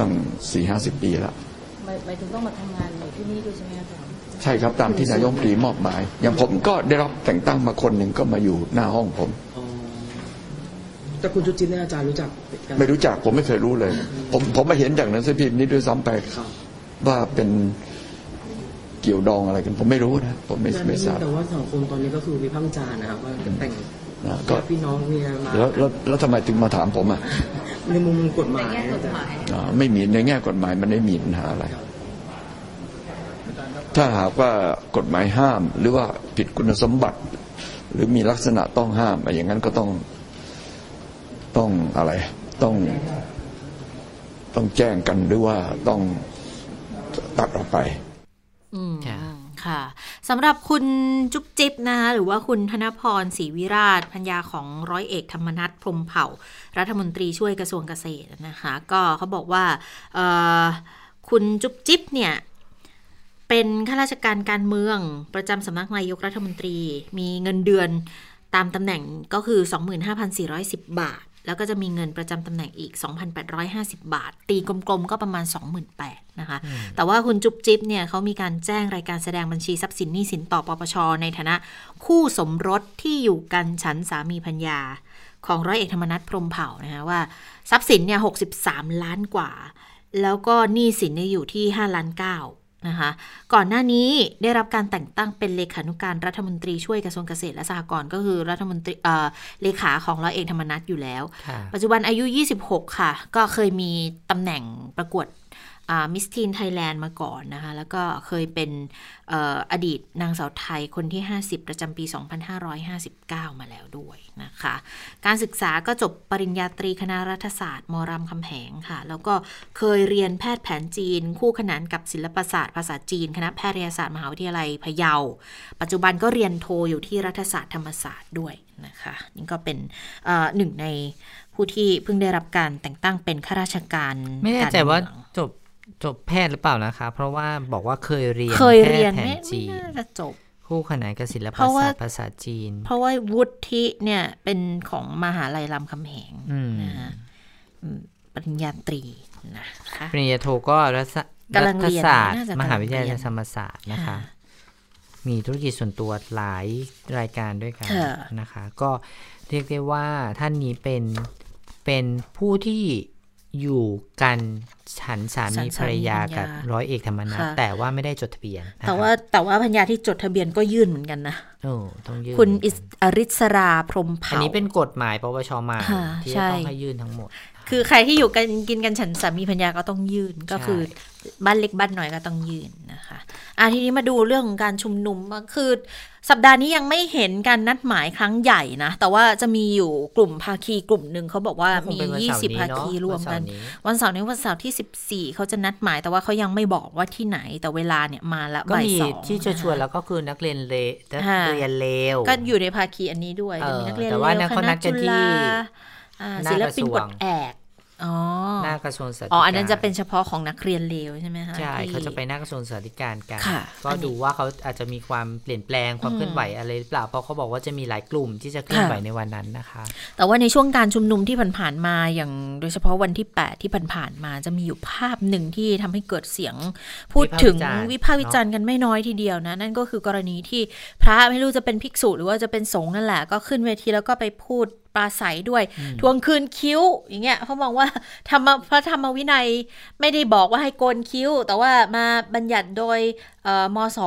ตั้งสี่ห้าสิบปีแล้วหมายถึงต้องมาทำงานอยู่ที่นี่ด้วยใช่ไหมอาจารย์ใช่ครับตามที่นายกรัฐมนตรีมอบหมาย อย่างผมก็ได้รับแต่งตั้งมาคนหนึ่งก็มาอยู่หน้าห้องผมแต่คุณจุจินเนี่ยอาจารย์รู้จัก ไม่รู้จักผมไม่เคยรู้เลย ผมผมมาเห็นจากหนังสือพิมพ์นี้ด้วยซ้ำไปว่าเป็นเกี่ยวดองอะไรกัน ผมไม่รู้นะผมไม่ไม่ทราบแต่ว่าสังคมตอนนี้ก็คือวิพากษ์วิจารณ์นะครับว่าแต่งนะก็พี่น้องเนี่ยมาแล้วแล้วแล้วทำไมถึงมาถามผมอะ ในมุมกฎหมายไม่มีในแง่กฎหมายมันไม่มีปัญหาอะไร ถ้าหากว่ากฎหมายห้าม หรือว่าผิดคุณสมบัติ หรือมีลักษณะต้องห้ามอะไรอย่างนั้นก็ต้องต้องอะไร ต้องต้องแจ้งกันหรือว่าต้องตัดออกไปอืม ค่ะสำหรับคุณจุ๊บจิ๊บนะคะหรือว่าคุณธนพรศรีวิราชพัญญาของร้อยเอกธรรมนัฐพรมเผ่า รัฐมนตรีช่วยกระทรวงเกษตรนะคะ ก็เขาบอกว่าคุณจุ๊บจิ๊บเนี่ยเป็นข้าราชการการเมืองประจำสำนักนายกรัฐมนตรี มีเงินเดือนตามตำแหน่งก็คือ 25,410 บาท แล้วก็จะมีเงินประจำตำแหน่งอีก 2,850 บาท ตีกลมๆ ก็ประมาณ 28,000นะคะ แต่ว่าคุณจุ๊บจิ๊บเนี่ยเขามีการแจ้งรายการแสดงบัญชีทรัพย์สินหนี้สินต่อปปช ในฐานะ คู่สมรสที่อยู่กันฉันสามีพัญญา ของร้อยเอกธรรมนัฐพรมเผ่านะคะว่าทรัพย์สินเนี่ย 63 ล้านกว่า แล้วก็หนี้สินเนี่ยอยู่ที่ 5 ล้าน9 นะคะ ก่อนหน้านี้ได้รับการแต่งตั้งเป็นเลขานุการรัฐมนตรีช่วยกระทรวงเกษตรและสหกรณ์ก็คือรัฐมนตรีเลขาของร้อยเอกธรรมนัฐอยู่แล้ว ปัจจุบันอายุ 26 ค่ะ ก็เคยมีตำแหน่งประกวด มิสทีนไทยแลนด์มาก่อนนะคะ แล้วก็เคยเป็นออดีตนางสาวไทยคนที่ 50 ประจำปี 2559 มาแล้วด้วยนะคะ การศึกษาก็จบปริญญาตรีคณะรัฐศาสตร์ มรามคำแหงค่ะ แล้วก็เคยเรียนแพทย์แผนจีน คู่ขนานกับศิลปศาสตร์ภาษาจีน คณะแพทยศาสตร์มหาวิทยาลัยพะเยา ปัจจุบันก็เรียนโทอยู่ที่รัฐศาสตร์ธรรมศาสตร์ด้วยนะคะนี่ก็เป็นหนึ่งในผู้ที่เพิ่งได้รับการแต่งตั้งเป็นข้าราชการ ไม่แน่ใจว่าจบ จบแพทย์หรือเปล่านะคะ เพราะว่าบอกว่าเคยเรียนเคยเรียนแผนจีนจะจบ คู่ขนานกับศิลปศาสตร์ภาษาจีน เพราะว่าวุฒิเนี่ยเป็นของมหาลัยรามคำแหงนะฮะปริญญาตรีนะคะปริญญาโทก็รัฐศาสตร์ มหาวิทยาลัยธรรมศาสตร์นะคะ มีธุรกิจส่วนตัวหลายรายการด้วยกันนะคะ ก็เรียกได้ว่าท่านนี้เป็นเป็นผู้ที่ อยู่กันฉันสามีภรรยากับร้อยเอกธรรมนัฐแต่ว่าไม่ได้จดทะเบียน แต่ว่าแต่ว่าพัญญาที่จดทะเบียนก็ยื่นเหมือนกันนะโอ้ต้องยื่นคุณอริศราพรมเผาอันนี้เป็นกฎหมายปปชมาที่จะต้องให้ยื่นทั้งหมด คือใครที่อยู่กันกินกันฉันสามีพัญญาก็ต้องยื่นก็คือบ้านเล็กบ้านน้อยก็ต้องยื่นนะคะอะทีนี้มาดูเรื่องของการชุมนุมคือ สัปดาห์นี้ยังไม่เห็นการนัดหมายครั้งใหญ่นะ แต่ว่าจะมีอยู่กลุ่มภาคีกลุ่มหนึ่งเขาบอกว่ามี 20 ภาคีรวมกัน วันเสาร์นี้วันเสาร์ที่ 14 เขาจะนัดหมาย แต่ว่าเขายังไม่บอกว่าที่ไหนแต่เวลาเนี่ยมาแล้วบ่ายสองที่จะชวนแล้วก็คือนักเรียนเลนักเรียนเลวก็อยู่ในภาคีอันนี้ด้วยมีนักเรียนเลวคณะจุฬาศิลปินกดแอก หน้ากระทรวงสาธารณสุขอ๋ออันนั้นจะเป็นเฉพาะของนักเรียนเลวใช่ไหมคะใช่เขาจะไปหน้ากระทรวงสาธารณการกันก็ดูว่าเขาอาจจะมีความเปลี่ยนแปลงความเคลื่อนไหวอะไรหรือเปล่าเพราะเขาบอกว่าจะมีหลายกลุ่มที่จะเคลื่อนไหวในวันนั้นนะคะ แต่ว่าในช่วงการชุมนุมที่ผ่านๆมาอย่างโดยเฉพาะวันที่ 8 ที่ผ่านๆมาจะมีอยู่ภาพหนึ่งที่ทำให้เกิดเสียงพูดถึงวิพากษ์วิจารณ์กันไม่น้อยทีเดียวนะ นั่นก็คือกรณีที่พระไม่รู้จะเป็นภิกษุหรือว่าจะเป็นสงฆ์นั่นแหละก็ขึ้นเวทีแล้วก็ไปพูด ปราศัยด้วย ทวงคืนคิ้ว อย่างเงี้ยเขามองว่าธรรมพระธรรมวินัยไม่ได้บอกว่าให้โกนคิ้ว แต่ว่ามาบัญญัติโดยมส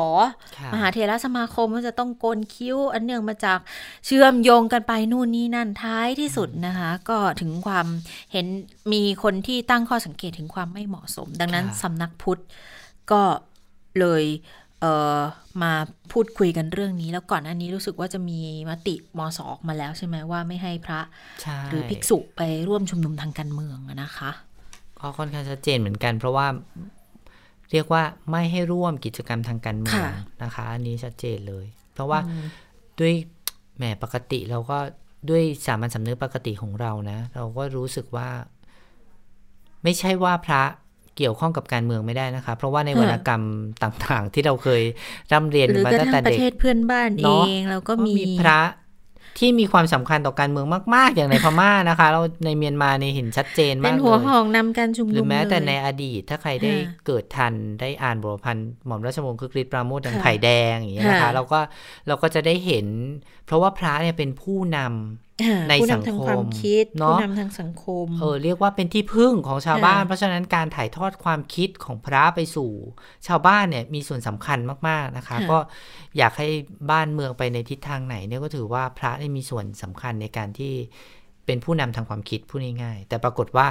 มหาเทรสมาคมว่าจะต้องโกนคิ้ว อันเนื่องมาจากเชื่อมโยงกันไปนู่นนี่นั่นท้ายที่สุดนะคะ ก็ถึงความเห็นมีคนที่ตั้งข้อสังเกตถึงความไม่เหมาะสม ดังนั้นสำนักพุทธก็เลย เอ่อมาพูดคุยกันเรื่องนี้ แล้วก่อนอันนี้รู้สึกว่าจะมีมติมสออกมาแล้วใช่ไหมว่าไม่ให้พระหรือภิกษุไปร่วมชุมนุมทางการเมืองนะคะก็ค่อนข้างชัดเจนเหมือนกัน เพราะว่าเรียกว่าไม่ให้ร่วมกิจกรรมทางการเมืองนะคะ อันนี้ชัดเจนเลย เพราะว่าด้วยแหมปกติเราก็ด้วยสามัญสำนึกปกติของเรานะ เราก็รู้สึกว่า ไม่ใช่ว่าพระ เกี่ยวข้องกับการเมืองไม่ได้นะคะ เพราะว่าในวรรณกรรมต่างๆ ที่เราเคยร่ำเรียนมาตั้งแต่เด็กประเทศเพื่อนบ้านเองแล้วก็มีพระที่มีความสำคัญต่อการเมืองมาก ๆ อย่างในพม่านะคะ เราในเมียนมาในเห็นชัดเจนมากเลยเป็นหัวหองนำการชุมนุมหรือแม้แต่ในอดีตถ้าใครได้เกิดทันได้อ่านบทพันธ์หม่อมราชวงศ์คึกฤทธิ์ปราโมทดังไผ่แดงอย่างนี้นะคะ เราก็เราก็จะได้เห็น เพราะว่าพระเนี่ยเป็นผู้นำ ในสังคมเนาะผู้นำทางสังคม เออเรียกว่าเป็นที่พึ่งของชาวบ้าน เพราะฉะนั้นการถ่ายทอดความคิดของพระไปสู่ ชาวบ้านเนี่ยมีส่วนสำคัญมากๆนะคะ ก็อยากให้บ้านเมืองไปในทิศทางไหนเนี่ยก็ถือว่าพระได้มีส่วนสำคัญในการที่เป็นผู้นำทางความคิดพูดง่ายๆแต่ปรากฏว่า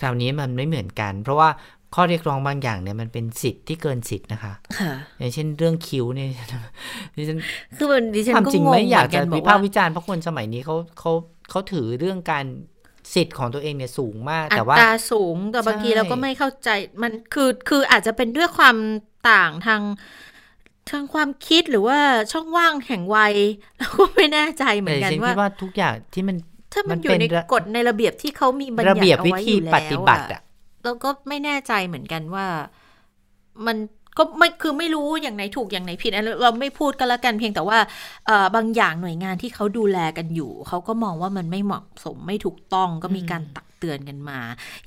คราวนี้มันไม่เหมือนกัน เพราะว่า ข้อเรียกร้องบางอย่างเนี่ยมันเป็นสิทธิ์ที่เกินสิทธิ์นะคะค่ะอย่างเช่นเรื่องคิ้วเนี่ยดิฉันคือดิฉันก็งงจริงไม่อยากจะวิพากษ์วิจารณ์เพราะคนสมัยนี้เขาเขาเขาถือเรื่องการสิทธิ์ของตัวเองเนี่ยสูงมาก แต่ว่าตาสูงแต่บางทีเราก็ไม่เข้าใจมันคือคืออาจจะเป็นด้วยความต่างทางทางความคิดหรือว่าช่องว่างแห่งวัยเราก็ไม่แน่ใจเหมือนกันว่าว่าทุกอย่างที่มันถ้ามันอยู่ในกฎในระเบียบที่เขามีบัญญัติเอาไว้อยู่แล้วอะ เราก็ไม่แน่ใจเหมือนกันว่ามันก็ไม่คือไม่รู้อย่างไหนถูกอย่างไหนผิดเราไม่พูดกันละกันเพียงแต่ว่าบางอย่างหน่วยงานที่เขาดูแลกันอยู่ เขาก็มองว่ามันไม่เหมาะสมไม่ถูกต้องก็มีการตัก เตือนกันมา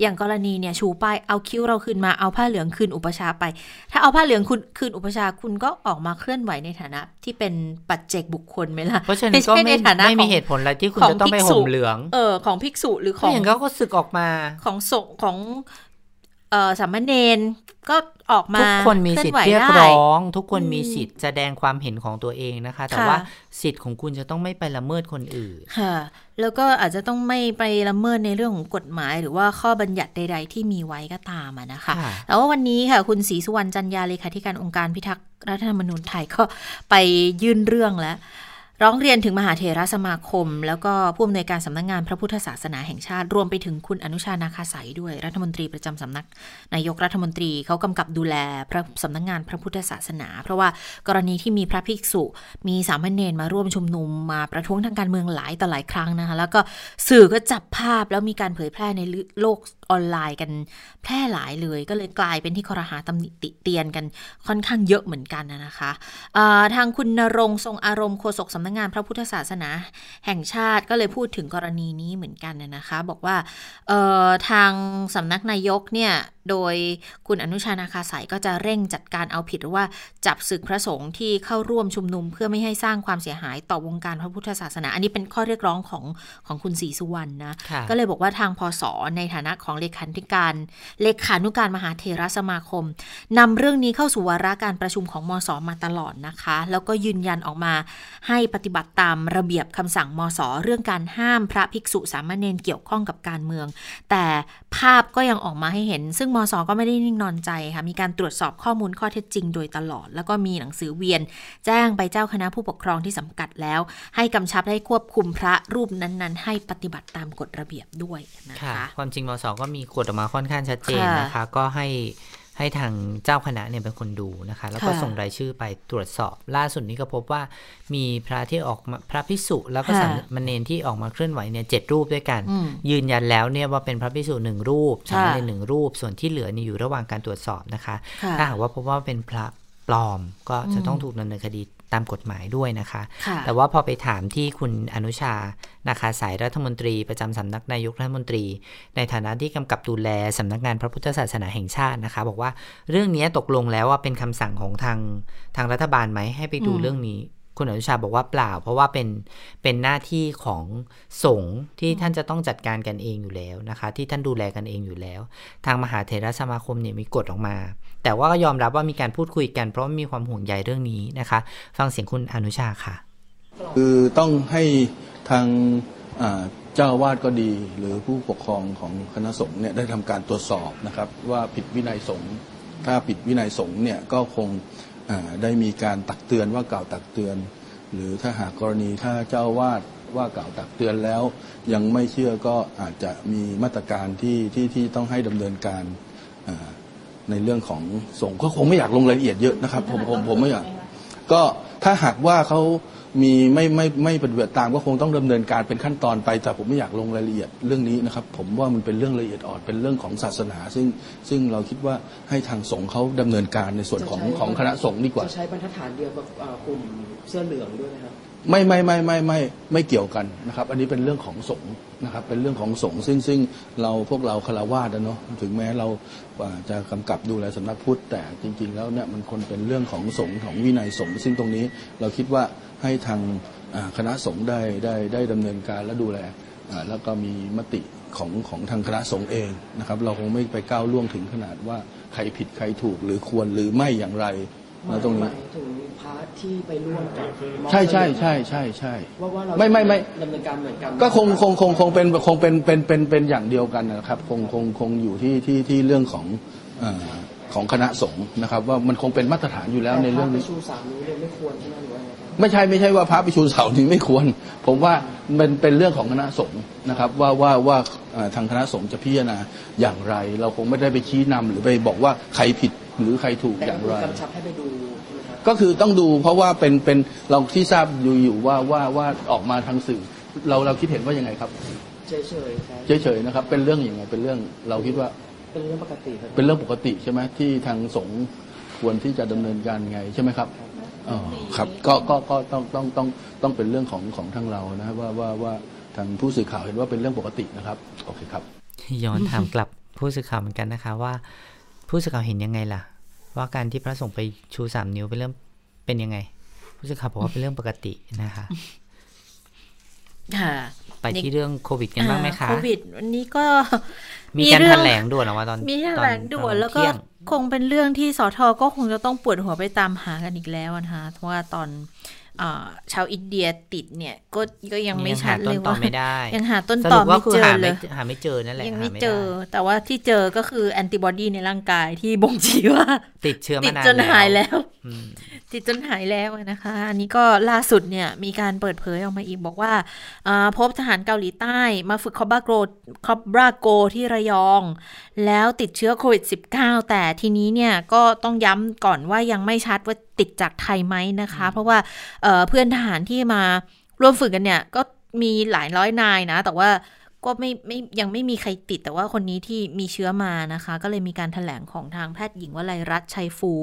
อย่างกรณีเนี่ยชูป้ายเอาคิ้วเราคืนมาเอาผ้าเหลืองคืนอุปชาไป ถ้าเอาผ้าเหลืองคุณคืนอุปชาคุณก็ออกมาเคลื่อนไหวในฐานะ ที่เป็นปัจเจกบุคคลไหมล่ะเพราะฉะนั้นก็ไม่ไม่มีเหตุผลอะไรที่คุณจะต้องไปห่มเหลือง เออของภิกษุหรือของอย่างเขาก็สึกออกมาของสงของ เออสามเณรก็ออกมาทุกคนมีสิทธิ์เรียกร้อง ทุกคนมีสิทธิ์แสดงความเห็นของตัวเองนะคะ แต่ว่าสิทธิ์ของคุณจะต้องไม่ไปละเมิดคนอื่นค่ะ แล้วก็อาจจะต้องไม่ไปละเมิดในเรื่องของกฎหมาย หรือว่าข้อบัญญัติใด ๆ ที่มีไว้ก็ตามนะคะแต่ว่าวันนี้ค่ะ คุณศรีสุวรรณจันยาเลขาธิการองค์การพิทักษ์รัฐธรรมนูญไทยก็ไปยื่นเรื่องแล้ว ร้องเรียนถึงมหาเถรสมาคม แล้วก็ผู้อำนวยการสำนักงงานพระพุทธศาสนาแห่งชาติ รวมไปถึงคุณอนุชานาคาสายด้วยรัฐมนตรีประจำสำนักนายกรัฐมนตรีเขากำกับดูแลพระสำนักงงานพระพุทธศาสนา เพราะว่ากรณีที่มีพระภิกษุ มีสามเณรมาร่วมชุมนุมมาประท้วงทางการเมืองหลายต่อหลายครั้งนะคะแล้วก็สื่อก็จับภาพแล้วมีการเผยแพร่ในโลกออนไลน์กันแพร่หลายเลย ก็เลยกลายเป็นที่คอรหาตำหนิติเตียนกันค่อนข้างเยอะเหมือนกันนะคะทางคุณนรงทรงอารมณ์โฆษกสำนักงงานพระพุทธศาสนา แห่งชาติก็เลยพูดถึงกรณีนี้เหมือนกันนะคะ บอกว่าทางสำนักนายกเนี่ยโดยคุณอนุชานาคาสายก็จะเร่งจัดการเอาผิดหรือว่าจับศึกพระสงฆ์ที่เข้าร่วมชุมนุม เพื่อไม่ให้สร้างความเสียหายต่อวงการพระพุทธศาสนา อันนี้เป็นข้อเรียกร้องของของคุณศรีสุวรรณนะ ก็เลยบอกว่าทางพศในฐานะของเลขาธิการ เลขานุการมหาเทรสมาคมนำเรื่องนี้เข้าสู่วาระการประชุมของมสมาตลอดนะคะ แล้วก็ยืนยันออกมาให้ปฏิบัติตามระเบียบคำสั่งมสเรื่องการห้ามพระภิกษุสามเณรเกี่ยวข้องกับการเมือง แต่ภาพก็ยังออกมาให้เห็น ซึ่งมสก็ไม่ได้นิ่งนอนใจค่ะมีการตรวจสอบข้อมูลข้อเท็จจริงโดยตลอด แล้วก็มีหนังสือเวียน แจ้งไปเจ้าคณะผู้ปกครองที่สำกัดแล้ว ให้กำชับให้ควบคุมพระรูปนั้นๆ ให้ปฏิบัติตามกฎระเบียบด้วยนะคะความจริงมสก็มีกฎออกมาค่อนข้างชัดเจนนะคะ ก็ให้ให้ทางเจ้าคณะเนี่ยเป็นคนดูนะคะ แล้วก็ส่งรายชื่อไปตรวจสอบ ล่าสุดนี้ก็พบว่ามีพระที่ออกมาพระพิสุแล้วก็สามเณรที่ออกมาเคลื่อนไหวเนี่ยเจ็ดรูปด้วยกัน ยืนยันแล้วเนี่ยว่าเป็นพระพิสุหนึ่งรูปสามเณรหนึ่งรูป ส่วนที่เหลือนี่อยู่ระหว่างการตรวจสอบนะคะ ถ้าหากว่าพบว่าเป็นพระปลอมก็จะต้องถูกดำเนินคดี ตามกฎหมายด้วยนะคะ แต่ว่าพอไปถามที่คุณอนุชานะคะสายรัฐมนตรีประจำสำนักนายกรัฐมนตรี ในฐานะที่กำกับดูแลสำนักงานพระพุทธศาสนาแห่งชาตินะคะ บอกว่าเรื่องนี้ตกลงแล้วว่าเป็นคำสั่งของทางทางรัฐบาลไหมให้ไปดูเรื่องนี้คุณอนุชาบอกว่าเปล่า เพราะว่าเป็นเป็นหน้าที่ของสงฆ์ที่ท่านจะต้องจัดการกันเองอยู่แล้วนะคะ ที่ท่านดูแลกันเองอยู่แล้ว ทางมหาเถรสมาคมเนี่ยมีกฎออกมา แต่ว่าก็ยอมรับว่ามีการพูดคุยกันเพราะมีความห่วงใยเรื่องนี้นะคะ ฟังเสียงคุณอนุชาค่ะ คือต้องให้ทางเจ้าวาดก็ดี หรือผู้ปกครองของคณะสงฆ์เนี่ยได้ทำการตรวจสอบนะครับ ว่าผิดวินัยสงฆ์ถ้าผิดวินัยสงฆ์เนี่ยก็คงได้มีการตักเตือนว่ากล่าวตักเตือน หรือถ้าหากกรณีถ้าเจ้าวาดว่ากล่าวตักเตือนแล้ว ยังไม่เชื่อก็อาจจะมีมาตรการที่ที่ที่ต้องให้ดำเนินการ ในเรื่องของส่งก็คงไม่อยากลงรายละเอียดเยอะนะครับ ผมผมผมไม่อยากก็ถ้าหากว่าเขามีไม่ไม่ไม่ปฏิบัติตามก็คงต้องดำเนินการเป็นขั้นตอนไป แต่ผมไม่อยากลงรายละเอียดเรื่องนี้นะครับ ผมว่ามันเป็นเรื่องละเอียดอ่อนเป็นเรื่องของศาสนา ซึ่งซึ่งเราคิดว่าให้ทางสงฆ์เขาดำเนินการในส่วนของของคณะสงฆ์ดีกว่าจะใช้บรรทัดฐานเดียวกับกลุ่มเสื้อเหลืองด้วยไหมครับ ไม่ไม่ไม่ไม่ไม่ไม่เกี่ยวกันนะครับ อันนี้เป็นเรื่องของสงฆ์นะครับ เป็นเรื่องของสงฆ์ซึ่งซึ่งเราพวกเราคารวะนะเนาะถึงแม้เราจะกำกับดูแลสำนักพุทธแต่จริง ๆ แล้วเนี่ยมันคนเป็นเรื่องของสงฆ์ของวินัยสงฆ์ซึ่งตรงนี้เราคิดว่าให้ทางคณะสงฆ์ได้ได้ได้ดำเนินการและดูแลแล้วก็มีมติของของทางคณะสงฆ์เองนะครับ เราคงไม่ไปก้าวล่วงถึงขนาดว่าใครผิดใครถูกหรือควรหรือไม่อย่างไร มาตรงนี้ถึงพาร์ทที่ไปร่วมกับใช่ใช่ใช่ใช่ใช่ว่าว่าเราไม่ไม่ไม่ดำเนินการเหมือนกันก็คงคงคงคงเป็นคงเป็นเป็นเป็นเป็นอย่างเดียวกันนะครับ คงคงคงอยู่ที่ที่ที่เรื่องของของคณะสงฆ์นะครับ ว่ามันคงเป็นมาตรฐานอยู่แล้วในเรื่องนี้ชูสามนิ้วเลยไม่ควรใช่ไหมหรือว่าไม่ใช่ไม่ใช่ว่าพระไปชูเสานี้ไม่ควร ผมว่ามันเป็นเรื่องของคณะสงฆ์นะครับ ว่าว่าว่าทางคณะสงฆ์จะพิจารณาอย่างไร เราคงไม่ได้ไปชี้นำหรือไปบอกว่าใครผิด หรือใครถูกอย่างไรกำชับให้ไปดูก็คือต้องดูเพราะว่าเป็นเป็นเราที่ทราบอยู่อยู่ว่าว่าว่าออกมาทางสื่อ เราเราคิดเห็นว่ายังไงครับ เฉยเฉยเฉยนะครับ เป็นเรื่องอย่างไงเป็นเรื่องเราคิดว่าเป็นเรื่องปกติเป็นเรื่องปกติใช่ไหมที่ทางสงฆ์ควรที่จะดำเนินการไงใช่ไหมครับอ๋อครับก็ก็ก็ต้องต้องต้องต้องเป็นเรื่องของของทางเรานะว่าว่าว่าทางผู้สื่อข่าวเห็นว่าเป็นเรื่องปกตินะครับโอเคครับ ย้อนถามกลับผู้สื่อข่าวเหมือนกันนะคะว่า ผู้สื่อข่าวเห็นยังไงล่ะ ว่าการที่พระสงฆ์ไปชูสามนิ้วเป็นเรื่องเป็นยังไง ผู้สื่อข่าวบอกว่าเป็นเรื่องปกตินะคะค่ะไปที่เรื่องโควิดกันบ้างไหมคะโควิดวันนี้ก็มีการแถลงด่วนออกมาตอนมีแถลงด่วนแล้วก็คงเป็นเรื่องที่สทก็คงจะต้องปวดหัวไปตามหากันอีกแล้วนะคะเพราะว่าตอน ชาวอินเดียติดเนี่ยก็ก็ยังไม่ชัดเลยว่ายังหาต้นตอไม่เจอเลยหาไม่เจอนั่นแหละยังไม่เจอ แต่ว่าที่เจอก็คือแอนติบอดีในร่างกายที่บ่งชี้ว่า ติดเชื้อติดจนหายแล้วติดจนหายแล้วนะคะ อันนี้ก็ล่าสุดเนี่ยมีการเปิดเผยออกมาอีกบอกว่าพบทหารเกาหลีใต้มาฝึกคอบราโกคอบบราโกที่ระยอง แล้วติดเชื้อโควิด -19 แต่ทีนี้เนี่ยก็ต้องย้ำก่อนว่ายังไม่ชัดว่าติดจากไทยไหมนะคะ เพราะว่าเพื่อนทหารที่มาร่วมฝึกกันเนี่ย ก็มีหลายร้อยนายนะ แต่ว่าก็ไม่ไม่ยังไม่มีใครติดแต่ว่าคนนี้ที่มีเชื้อมานะคะ ก็เลยมีการถแถลงของทางแพทย์หญิงวลัยรัตน์ชัยฟู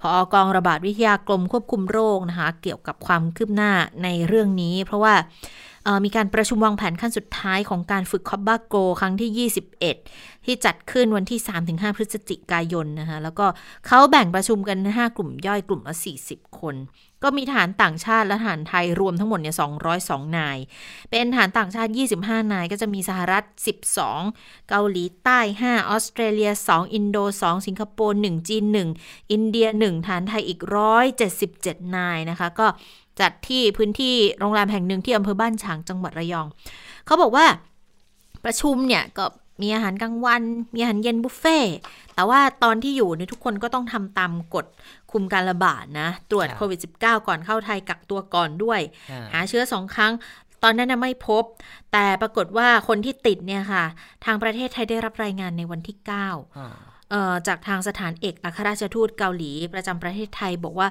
พอกองระบาดวิทยากรมควบคุมโรคนะคะ เกี่ยวกับความคืบหน้าในเรื่องนี้ เพราะว่ามีการประชุมวางแผนขั้นสุดท้ายของการฝึกคอบบาโกครั้งที่ 21 ที่จัดขึ้นวันที่ 3-5 พฤศจิกายนนะคะ แล้วก็เขาแบ่งประชุมกัน 5 กลุ่มย่อยกลุ่มละ40 คน ก็มีฐานต่างชาติและฐานไทยรวมทั้งหมดเนี่ย202 นาย เป็นฐานต่างชาติ 25 นาย ก็จะมีสหรัฐ 12 เกาหลีใต้ 5 ออสเตรเลีย 2 อินโด 2 สิงคโปร์ 1 จีน 1 อินเดีย 1 ฐานไทยอีก 177 นายนะคะ ก็จัดที่พื้นที่โรงแรมแห่งหนึ่งที่อำเภอบ้านฉางจังหวัดระยอง เขาบอกว่าประชุมเนี่ยก็ มีอาหารกลางวัน มีอาหารเย็นบุฟเฟ่แต่ว่าตอนที่อยู่เนี่ยทุกคนก็ต้องทำตามกฎคุมการระบาดนะ ตรวจโควิด -19 ก่อนเข้าไทยกักตัวก่อนด้วย หาเชื้อสองครั้ง ตอนนั้นไม่พบ แต่ปรากฏว่าคนที่ติดเนี่ยค่ะ ทางประเทศไทยได้รับรายงานในวันที่ 9จากทางสถานเอกอัครราชทูตเกาหลีประจำประเทศไทยบอกว่า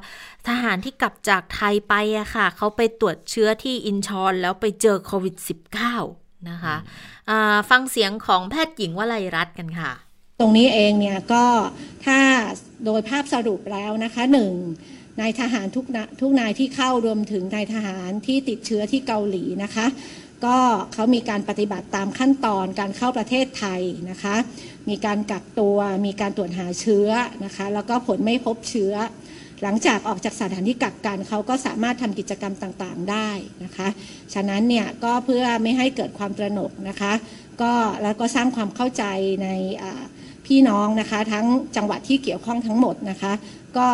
ทหารที่กลับจากไทยไปอะค่ะ เขาไปตรวจเชื้อที่อินชอนแล้วไปเจอโควิด -19 นะคะฟังเสียงของแพทย์หญิงวลัยรัตน์กันค่ะ ตรงนี้เองเนี่ยก็ถ้าโดยภาพสรุปแล้วนะคะหนึ่งนายทหารทุกทุกนายที่เข้ารวมถึงนายทหารที่ติดเชื้อที่เกาหลีนะคะ ก็เขามีการปฏิบัติตามขั้นตอนการเข้าประเทศไทยนะคะ มีการกักตัว มีการตรวจหาเชื้อนะคะ แล้วก็ผลไม่พบเชื้อ หลังจากออกจากสถานที่กักกันเขาก็สามารถทำกิจกรรมต่างๆได้นะคะ ฉะนั้นเนี่ยก็เพื่อไม่ให้เกิดความตระหนกนะคะ ก็แล้วก็สร้างความเข้าใจในพี่น้องนะคะ ทั้งจังหวัดที่เกี่ยวข้องทั้งหมดนะคะ ก็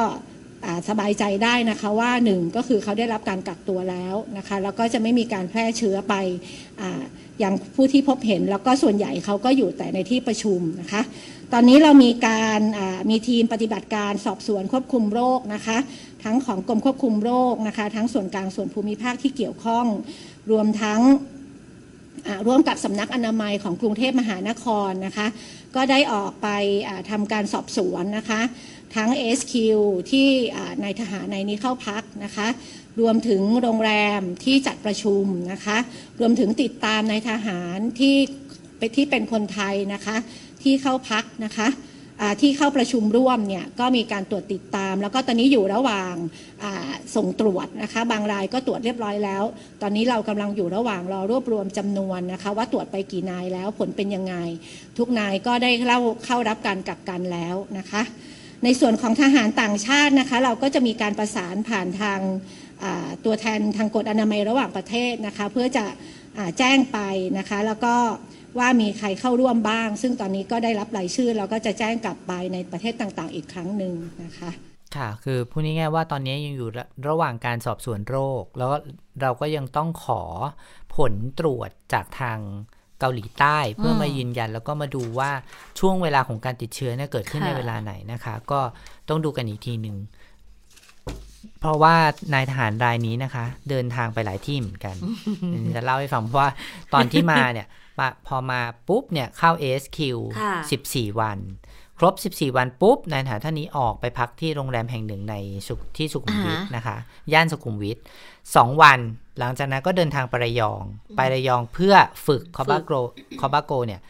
สบายใจได้นะคะว่าหนึ่งก็คือเขาได้รับการกักตัวแล้วนะคะแล้วก็จะไม่มีการแพร่เชื้อไปออย่างผู้ที่พบเห็น แล้วก็ส่วนใหญ่เขาก็อยู่แต่ในที่ประชุมนะคะ ตอนนี้เรามีการมีทีมปฏิบัติการสอบสวนควบคุมโรคนะคะ ทั้งของกรมควบคุมโรคนะคะ ทั้งส่วนกลางส่วนภูมิภาคที่เกี่ยวข้อง รวมทั้งร่วมกับสำนักอนามัยของกรุงเทพมหานครนะคะ ก็ได้ออกไปทำการสอบสวนนะคะ ทั้ง SQ ที่นายทหารในนี้เข้าพักนะคะ รวมถึงโรงแรมที่จัดประชุมนะคะ รวมถึงติดตามนายทหารที่ที่เป็นคนไทยนะคะ ที่เข้าพักนะคะที่เข้าประชุมร่วมเนี่ยก็มีการตรวจติดตาม แล้วก็ตอนนี้อยู่ระหว่างส่งตรวจนะคะ บางรายก็ตรวจเรียบร้อยแล้ว ตอนนี้เรากำลังอยู่ระหว่างรอรวบรวมจำนวนนะคะ ว่าตรวจไปกี่นายแล้วผลเป็นยังไง ทุกนายก็ได้เข้าเข้ารับการกักกันแล้วนะคะ ในส่วนของทหารต่างชาตินะคะ เราก็จะมีการประสานผ่านทางตัวแทนทางกฎอนามัยระหว่างประเทศนะคะ เพื่อจะแจ้งไปนะคะแล้วก็ ว่ามีใครเข้าร่วมบ้าง ซึ่งตอนนี้ก็ได้รับรายชื่อเราก็จะแจ้งกลับไปในประเทศต่างๆ อีกครั้งหนึ่งนะคะ ค่ะ คือพูดง่ายๆว่าตอนนี้ยังอยู่ระหว่างการสอบสวนโรค แล้วเราก็ยังต้องขอผลตรวจจากทางเกาหลีใต้เพื่อมายืนยันแล้วก็มาดูว่าช่วงเวลาของการติดเชื้อเนี่ยเกิดขึ้นในเวลาไหนนะคะ ก็ต้องดูกันอีกทีหนึ่งเพราะว่านายทหารรายนี้นะคะ เดินทางไปหลายที่เหมือนกันจะเล่าให้ฟังเพราะว่าตอนที่มาเนี่ย พอมาปุ๊บเนี่ยเข้า ASQ 14 วัน ครบ 14 วันปุ๊บนายทหารท่านนี้ออกไปพักที่โรงแรมแห่งหนึ่งในที่สุขุมวิทนะคะ ย่านสุขุมวิทสองวัน หลังจากนั้นก็เดินทางไประยอง ไประยองเพื่อฝึกคอบาโกคอบาโกเนี่ย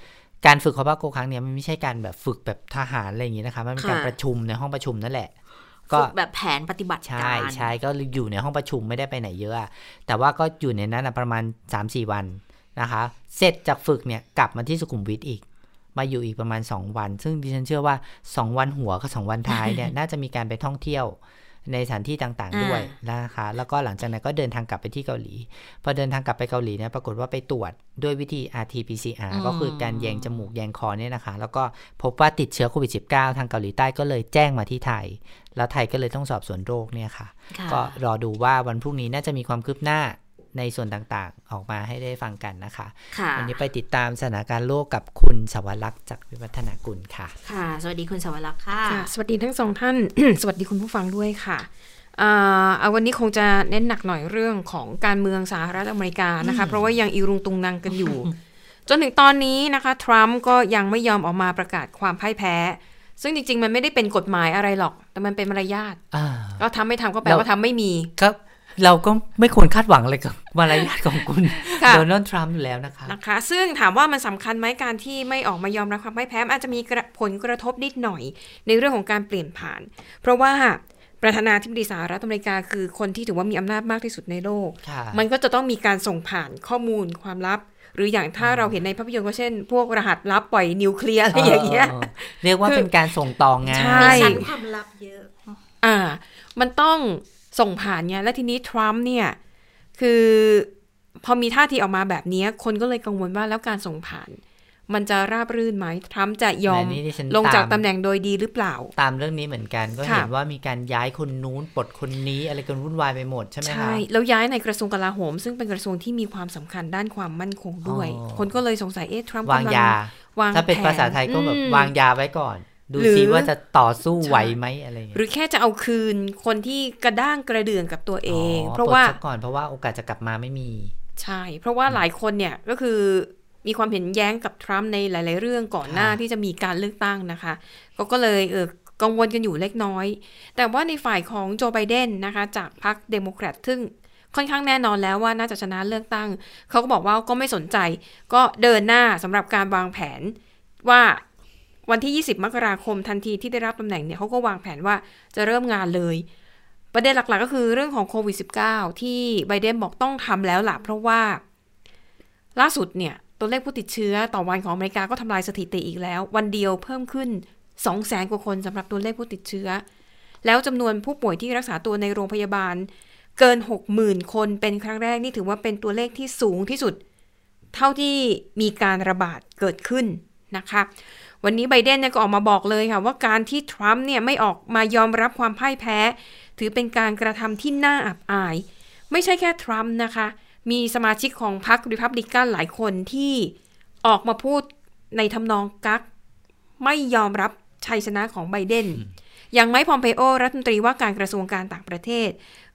การฝึกคอบาโกครั้งนี้มันไม่ใช่การแบบฝึกแบบทหารอะไรอย่างนี้นะคะมันเป็นการประชุมในห้องประชุมนั่นแหละก็แบบแผนปฏิบัติการ ใช่ใช่ก็อยู่ในห้องประชุมไม่ได้ไปไหนเยอะ แต่ว่าก็อยู่ในนั้นประมาณ 3-4 วัน นะคะ เสร็จจากฝึกเนี่ยกลับมาที่สุขุมวิทอีก มาอยู่อีกประมาณ 2 วัน ซึ่งดิฉันเชื่อว่า 2 วันหัวกับ 2 วันท้ายเนี่ยน่าจะมีการไปท่องเที่ยวในสถานที่ต่างๆด้วยนะคะ แล้วก็หลังจากนั้นก็เดินทางกลับไปที่เกาหลี พอเดินทางกลับไปเกาหลีเนี่ยปรากฏว่าไปตรวจด้วยวิธี RT-PCR ก็คือการแยงจมูกแยงคอเนี่ยนะคะ แล้วก็พบว่าติดเชื้อโควิด -19 ทางเกาหลีใต้ก็เลยแจ้งมาที่ไทย แล้วไทยก็เลยต้องสอบสวนโรคเนี่ยค่ะ ก็รอดูว่าวันพรุ่งนี้น่าจะมีความคืบหน้า ในส่วนต่างๆ ออกมาให้ได้ฟังกันนะคะคะวันนี้ไปติดตามสถานการณ์โลกกับคุณสวรักษ์จากวิวัฒนากุลค่ะ ค่ะ สวัสดีคุณสวรักษ์ค่ะสวัสดีทั้งสองท่าน สวัสดีคุณผู้ฟังด้วยค่ะเอาวันนี้คงจะเน้นหนักหน่อยเรื่องของการเมืองสหรัฐอเมริกานะคะ เพราะว่ายังอีรุงตุงนังกันอยู่ จนถึงตอนนี้นะคะทรัมป์ก็ยังไม่ยอมออกมาประกาศความพ่ายแพ้ ซึ่งจริง ๆ มันไม่ได้เป็นกฎหมายอะไรหรอก แต่มันเป็นมารยาทก็ทำไม่ทำก็แปลว่าทำไม่มีครับ เราก็ไม่ควรคาดหวังอะไรกับมารยาทของคุณโดนัลด์ทรัมป์อยู่แล้วนะคะนะคะ ซึ่งถามว่ามันสำคัญไหมการที่ไม่ออกมายอมรับความพ่ายแพ้อาจจะมีผลกระทบนิดหน่อย ในเรื่องของการเปลี่ยนผ่าน เพราะว่าประธานาธิบดีสหรัฐอเมริกาคือคนที่ถือว่ามีอำนาจมากที่สุดในโลก มันก็จะต้องมีการส่งผ่านข้อมูลความลับ หรืออย่างถ้าเราเห็นในภาพยนตร์ก็เช่น พวกรหัสลับปล่อยนิวเคลียร์อะไรอย่างเงี้ยเรียกว่าเป็นการส่งต่องานใช่ชั้นความลับเยอะ อ่า มันต้อง ส่งผ่านไงและทีนี้ทรัมป์เนี่ยคือพอมีท่าทีออกมาแบบนี้ คนก็เลยกังวลว่าแล้วการส่งผ่าน มันจะราบรื่นไหมทรัมป์จะยอมลงจากตำแหน่งโดยดีหรือเปล่า ตามเรื่องนี้เหมือนกัน ก็เห็นว่ามีการย้ายคนนู้นปลดคนนี้อะไรกันวุ่นวายไปหมดใช่ไหมคะใช่แล้วย้ายในกระทรวงกลาโหม ซึ่งเป็นกระทรวงที่มีความสำคัญด้านความมั่นคงด้วย คนก็เลยสงสัยเอ๊ะทรัมป์วางยาวางถ้าเป็นภาษาไทยก็แบบวางยาไว้ก่อน ดูซิว่าจะต่อสู้ไหวไหมอะไรหรือแค่จะเอาคืนคนที่กระด้างกระเดื่องกับตัวเอง เพราะว่าก่อนเพราะว่าโอกาสจะกลับมาไม่มี ใช่ เพราะว่าหลายคนเนี่ยก็คือมีความเห็นแย้งกับทรัมป์ในหลาย ๆ เรื่องก่อนหน้าที่จะมีการเลือกตั้งนะคะก็ก็เลยเออกังวลกันอยู่เล็กน้อย แต่ว่าในฝ่ายของโจไบเดนนะคะ จากพรรคเดโมแครตซึ่งค่อนข้างแน่นอนแล้วว่าน่าจะชนะเลือกตั้ง เขาก็บอกว่าก็ไม่สนใจ ก็เดินหน้าสำหรับการวางแผนว่า วันที่ 20 มกราคมทันทีที่ได้รับตำแหน่งเนี่ยเขาก็วางแผนว่าจะเริ่มงานเลย ประเด็นหลักๆก็คือเรื่องของโควิด -19 ที่ไบเดนบอกต้องทำแล้วล่ะเพราะว่า ล่าสุดเนี่ยตัวเลขผู้ติดเชื้อต่อวันของอเมริกาก็ทำลายสถิติอีกแล้ว วันเดียวเพิ่มขึ้น 2 0 0แสนกว่าคนสำหรับตัวเลขผู้ติดเชื้อ แล้วจำนวนผู้ป่วยที่รักษาตัวในโรงพยาบาล เกิน 60,000 คนเป็นครั้งแรกนี่ถือว่าเป็นตัวเลขที่สูงที่สุด เท่าที่มีการระบาดเกิดขึ้นนะคะ วันนี้ไบเดนเนี่ยก็ออกมาบอกเลยค่ะว่าการที่ทรัมป์เนี่ยไม่ออกมายอมรับความพ่ายแพ้ ถือเป็นการกระทำที่น่าอับอาย ไม่ใช่แค่ทรัมป์นะคะ มีสมาชิกของพรรคริพับลิกันหลายคนที่ออกมาพูดในทำนองกัก ไม่ยอมรับชัยชนะของไบเดนอย่างไมค์พอมเพโอรัฐมนตรีว่าการกระทรวงการต่างประเทศ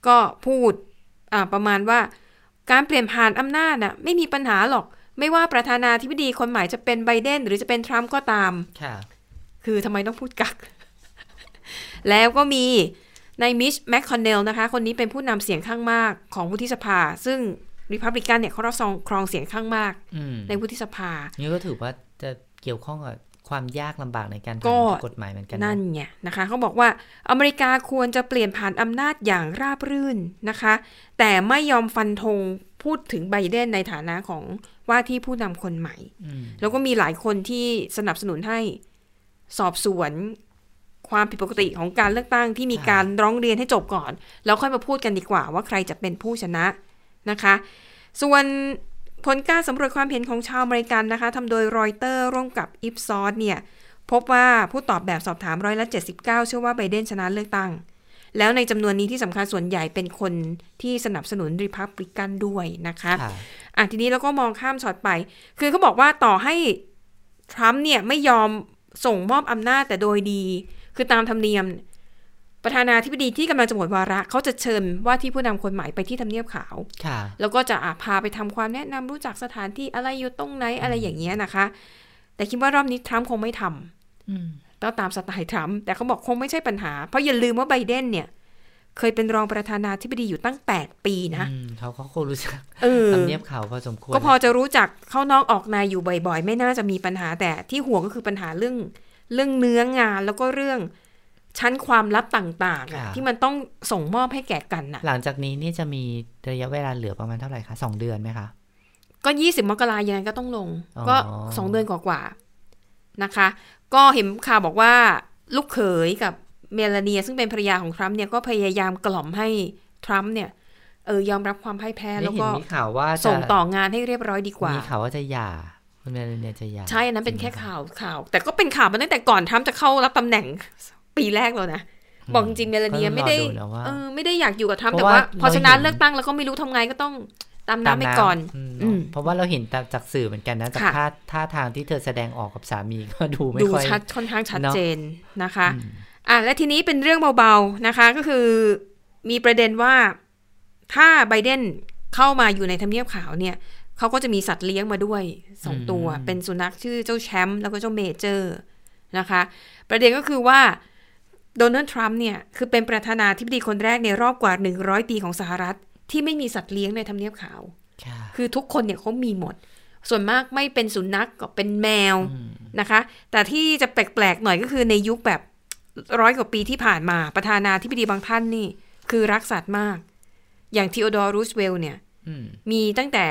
ก็พูดประมาณว่าการเปลี่ยนผ่านอำนาจน่ะไม่มีปัญหาหรอก ไม่ว่าประธานาธิบดีคนใหม่จะเป็นไบเดนหรือจะเป็นทรัมป์ก็ตาม ค่ะ คือทำไมต้องพูดกัก แล้วก็มีในมิชแมคคอนเนลนะคะ คนนี้เป็นผู้นำเสียงข้างมากของวุฒิสภา ซึ่งริพับลิกันเนี่ยเขารับครองเสียงข้างมากในวุฒิสภานี่ก็ถือว่าจะเกี่ยวข้องกับความยากลำบากในการทำกฎหมายเหมือนกันนั่นไงนะคะเขาบอกว่าอเมริกาควรจะเปลี่ยนผ่านอำนาจอย่างราบรื่นนะคะ แต่ไม่ยอมฟันธง พูดถึงไบเดนในฐานะของว่าที่ผู้นำคนใหม่ แล้วก็มีหลายคนที่สนับสนุนให้สอบสวนความผิดปกติของการเลือกตั้งที่มีการร้องเรียนให้จบก่อน แล้วค่อยมาพูดกันดีกว่า ว่าใครจะเป็นผู้ชนะนะคะ ส่วนผลการสำรวจความเห็นของชาวอเมริกันนะคะทำโดยรอยเตอร์ร่วมกับอิฟซอสเนี่ย พบว่าผู้ตอบแบบสอบถามร้อยละ79 เชื่อว่าไบเดนชนะเลือกตั้ง แล้วในจำนวนนี้ที่สำคัญส่วนใหญ่เป็นคนที่สนับสนุนริพับลิกันด้วยนะคะอะทีนี้เราก็มองข้ามช็อตไป คือเขาบอกว่าต่อให้ทรัมป์เนี่ยไม่ยอมส่งมอบอำนาจแต่โดยดี คือตามธรรมเนียม ประธานาธิบดีที่กำลังจะหมดวาระ เขาจะเชิญว่าที่ผู้นำคนใหม่ไปที่ทำเนียบขาว แล้วก็จะอาพาไปทำความแนะนำรู้จักสถานที่อะไรอยู่ตรงไหนอะไรอย่างเงี้ยนะคะ แต่คิดว่ารอบนี้ทรัมป์คงไม่ทำ ต้องตามสไตล์ทรัมป์แต่เขาบอกคงไม่ใช่ปัญหา เพราะอย่าลืมว่าไบเดนเนี่ย เคยเป็นรองประธานาธิบดีอยู่ตั้งแปดปีนะเขาเขาคงรู้จักทำเนียบขาวพอสมควร ก็พอจะรู้จักเข้านอกออกนายอยู่บ่อย ๆ ไม่น่าจะมีปัญหาแต่ที่ห่วงก็คือปัญหาเรื่อง เรื่องเนื้องานแล้วก็เรื่องชั้นความลับต่างๆ ที่มันต้องส่งมอบให้แก่กันน่ะ หลังจากนี้นี่จะมีระยะเวลาเหลือประมาณเท่าไหร่คะสองเดือนไหมคะ ก็ยี่สิบมกรายังไงก็ต้องลง ก็สองเดือนกว่าๆนะคะ ก็เห็นข่าวบอกว่าลูกเขยกับเมลานีซึ่งเป็นภรรยาของทรัมป์เนี่ยก็พยายามกล่อมให้ทรัมป์เนี่ยเออยอมรับความพ่ายแพ้แล้วก็มีข่าวว่าส่งต่องานให้เรียบร้อยดีกว่ามีข่าวว่าจะหย่าคุณเมลานีจะหย่าใช่อันนั้นเป็นแค่ข่าวข่าว แต่ก็เป็นข่าวมาตั้งแต่ก่อนทรัมป์จะเข้ารับตำแหน่งปีแรกแล้วนะบอกจริงเมลานีไม่ได้เออไม่ได้อยากอยู่กับทรัมป์แต่ว่า พอชนะเลือกตั้งแล้วก็ไม่รู้ทำไงก็ต้อง ตามน้ำไปก่อน เพราะว่าเราเห็นจากสื่อเหมือนกันนะจากท่าท่าทางที่เธอแสดงออกกับสามีก็ดูไม่ค่อยดูชัดค่อนข้างชัดเจนนะคะอะและทีนี้เป็นเรื่องเบาๆนะคะก็คือมีประเด็นว่าถ้าไบเดนเข้ามาอยู่ในทำเนียบขาวเนี่ยเขาก็จะมีสัตว์เลี้ยงมาด้วยสองตัว เป็นสุนัขชื่อเจ้าแชมป์แล้วก็เจ้าเมเจอร์นะคะ ประเด็นก็คือว่าโดนัลด์ทรัมป์เนี่ย คือเป็นประธานาธิบดีคนแรกในรอบกว่า 100 ปีของสหรัฐ ที่ไม่มีสัตว์เลี้ยงในทำเนียบขาว คือทุกคนเนี่ยเขามีหมด ส่วนมากไม่เป็นสุนัขกก็เป็นแมวนะคะ แต่ที่จะแปลกๆหน่อยก็คือในยุคแบบร้อยกว่าปีที่ผ่านมาประธานาธิบดีบางท่านนี่ คือรักสัตว์มาก อย่างทีโอดอร์รูสเวลเนี่ยมีตั้งแต่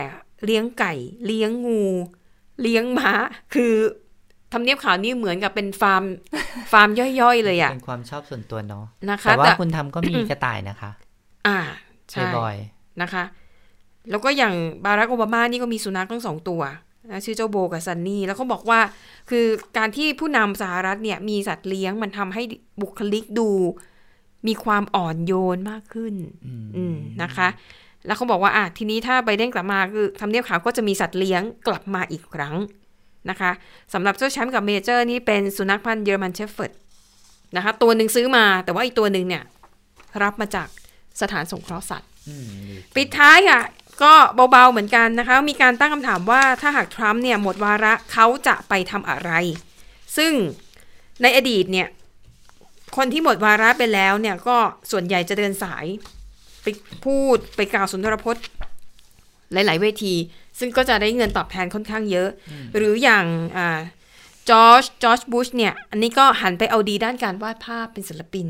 เลี้ยงไก่ เลี้ยงงู เลี้ยงม้า คือทำเนียบขาวนี่เหมือนกับเป็นฟาร์มฟาร์มย่อยๆ เลยอะเป็นความชอบส่วนตัวเนาะนะคะ แต่ว่าคุณทำก็มีกระต่ายนะคะ อ่า ใช่บ่อยนะคะ แล้วก็อย่างบารักโอบามานี่ก็มีสุนัขทั้งสองตัวนะชื่อเจ้าโบกับซันนี่ แล้วเขาบอกว่า คือการที่ผู้นำสหรัฐเนี่ยมีสัตว์เลี้ยงมันทำให้บุคลิกดู มีความอ่อนโยนมากขึ้น อืมนะคะ แล้วเขาบอกว่าอะทีนี้ถ้าไบเดนกลับมาคือทำเนียบขาวก็จะมีสัตว์เลี้ยงกลับมาอีกครั้งนะคะสำหรับเจ้าแชมป์กับเมเจอร์นี่เป็นสุนัขพันธุ์เยอรมันเชฟเฟิร์ดนะคะ ตัวหนึ่งซื้อมาแต่ว่าอีกตัวหนึ่งเนี่ย รับมาจาก สถานสงเคราะห์สัตว์ ปิดท้ายค่ะ ก็เบาๆเหมือนกันนะคะ มีการตั้งคำถามว่าถ้าหากทรัมป์เนี่ยหมดวาระเขาจะไปทำอะไร ซึ่งในอดีตเนี่ย คนที่หมดวาระไปแล้วเนี่ยก็ส่วนใหญ่จะเดินสาย ไปพูดไปกล่าวสุนทรพจน์ หลาย ๆ เวที ซึ่งก็จะได้เงินตอบแทนค่อนข้างเยอะ หรืออย่าง จอร์จจอร์จบุชเนี่ย อันนี้ก็หันไปเอาดีด้านการวาดภาพเป็นศิลปิน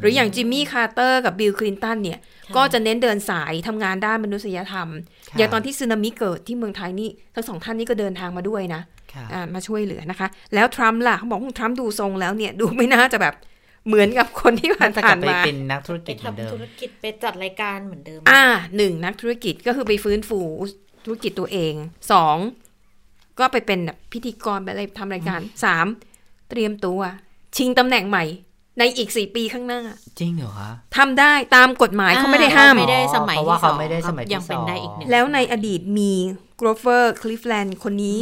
หรืออย่างจิมมี่คาร์เตอร์กับบิลคลินตันเนี่ย ก็จะเน้นเดินสายทำงานด้านมนุษยธรรม อย่างตอนที่ซึนามิเกิดที่เมืองไทยนี่ ทั้งสองท่านนี้ก็เดินทางมาด้วยนะมาช่วยเหลือนะคะ แล้วทรัมป์ล่ะเขาบอกทรัมป์ดูทรงแล้วเนี่ย ดูไม่น่าจะแบบเหมือนกับคนที่ผ่านผ่านมาเป็นนักธุรกิจเหมือนเดิมธุรกิจไปจัดรายการเหมือนเดิม อ่าหนึ่งนักธุรกิจก็คือไปฟื้นฟูธุรกิจตัวเองสอง ก็ไปเป็นแบบพิธีกรไปอะไรทำรายการสามเตรียมตัว ชิงตำแหน่งใหม่ ในอีกสี่ปีข้างหน้าจริงเหรอคะทำได้ตามกฎหมายเขาไม่ได้ห้าม ไม่ได้สมัยเพราะว่าเขาไม่ได้สมัยยังเป็นได้อีกหนึ่งแล้วในอดีตมีโกรเวอร์คลีฟแลนด์คนนี้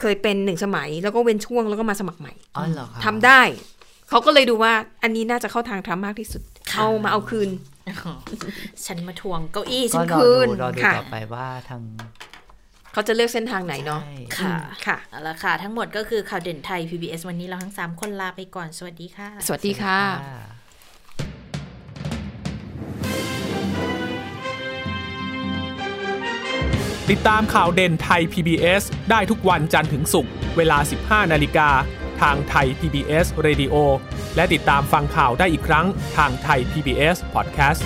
เคยเป็นหนึ่งสมัย แล้วก็เว้นช่วงแล้วก็มาสมัครใหม่อ๋อเหรอคะทำได้ เขาก็เลยดูว่าอันนี้น่าจะเข้าทางทรัมป์มากที่สุดเอามาเอาคืน ฉันมาทวงเก้าอี้ฉันคืนรอดูต่อไปว่าทาง เขาจะเลือกเส้นทางไหนเนาะค่ะค่ะเอาละค่ะ ทั้งหมดก็คือข่าวเด่นไทย PBS วันนี้เราทั้ง 3 คนลาไปก่อน สวัสดีค่ะ สวัสดีค่ะ ติดตามข่าวเด่นไทย PBS ได้ทุกวันจันทร์ถึงศุกร์เวลา 15 นาฬิกาทางไทย PBS Radio และติดตามฟังข่าวได้อีกครั้งทางไทย PBS Podcast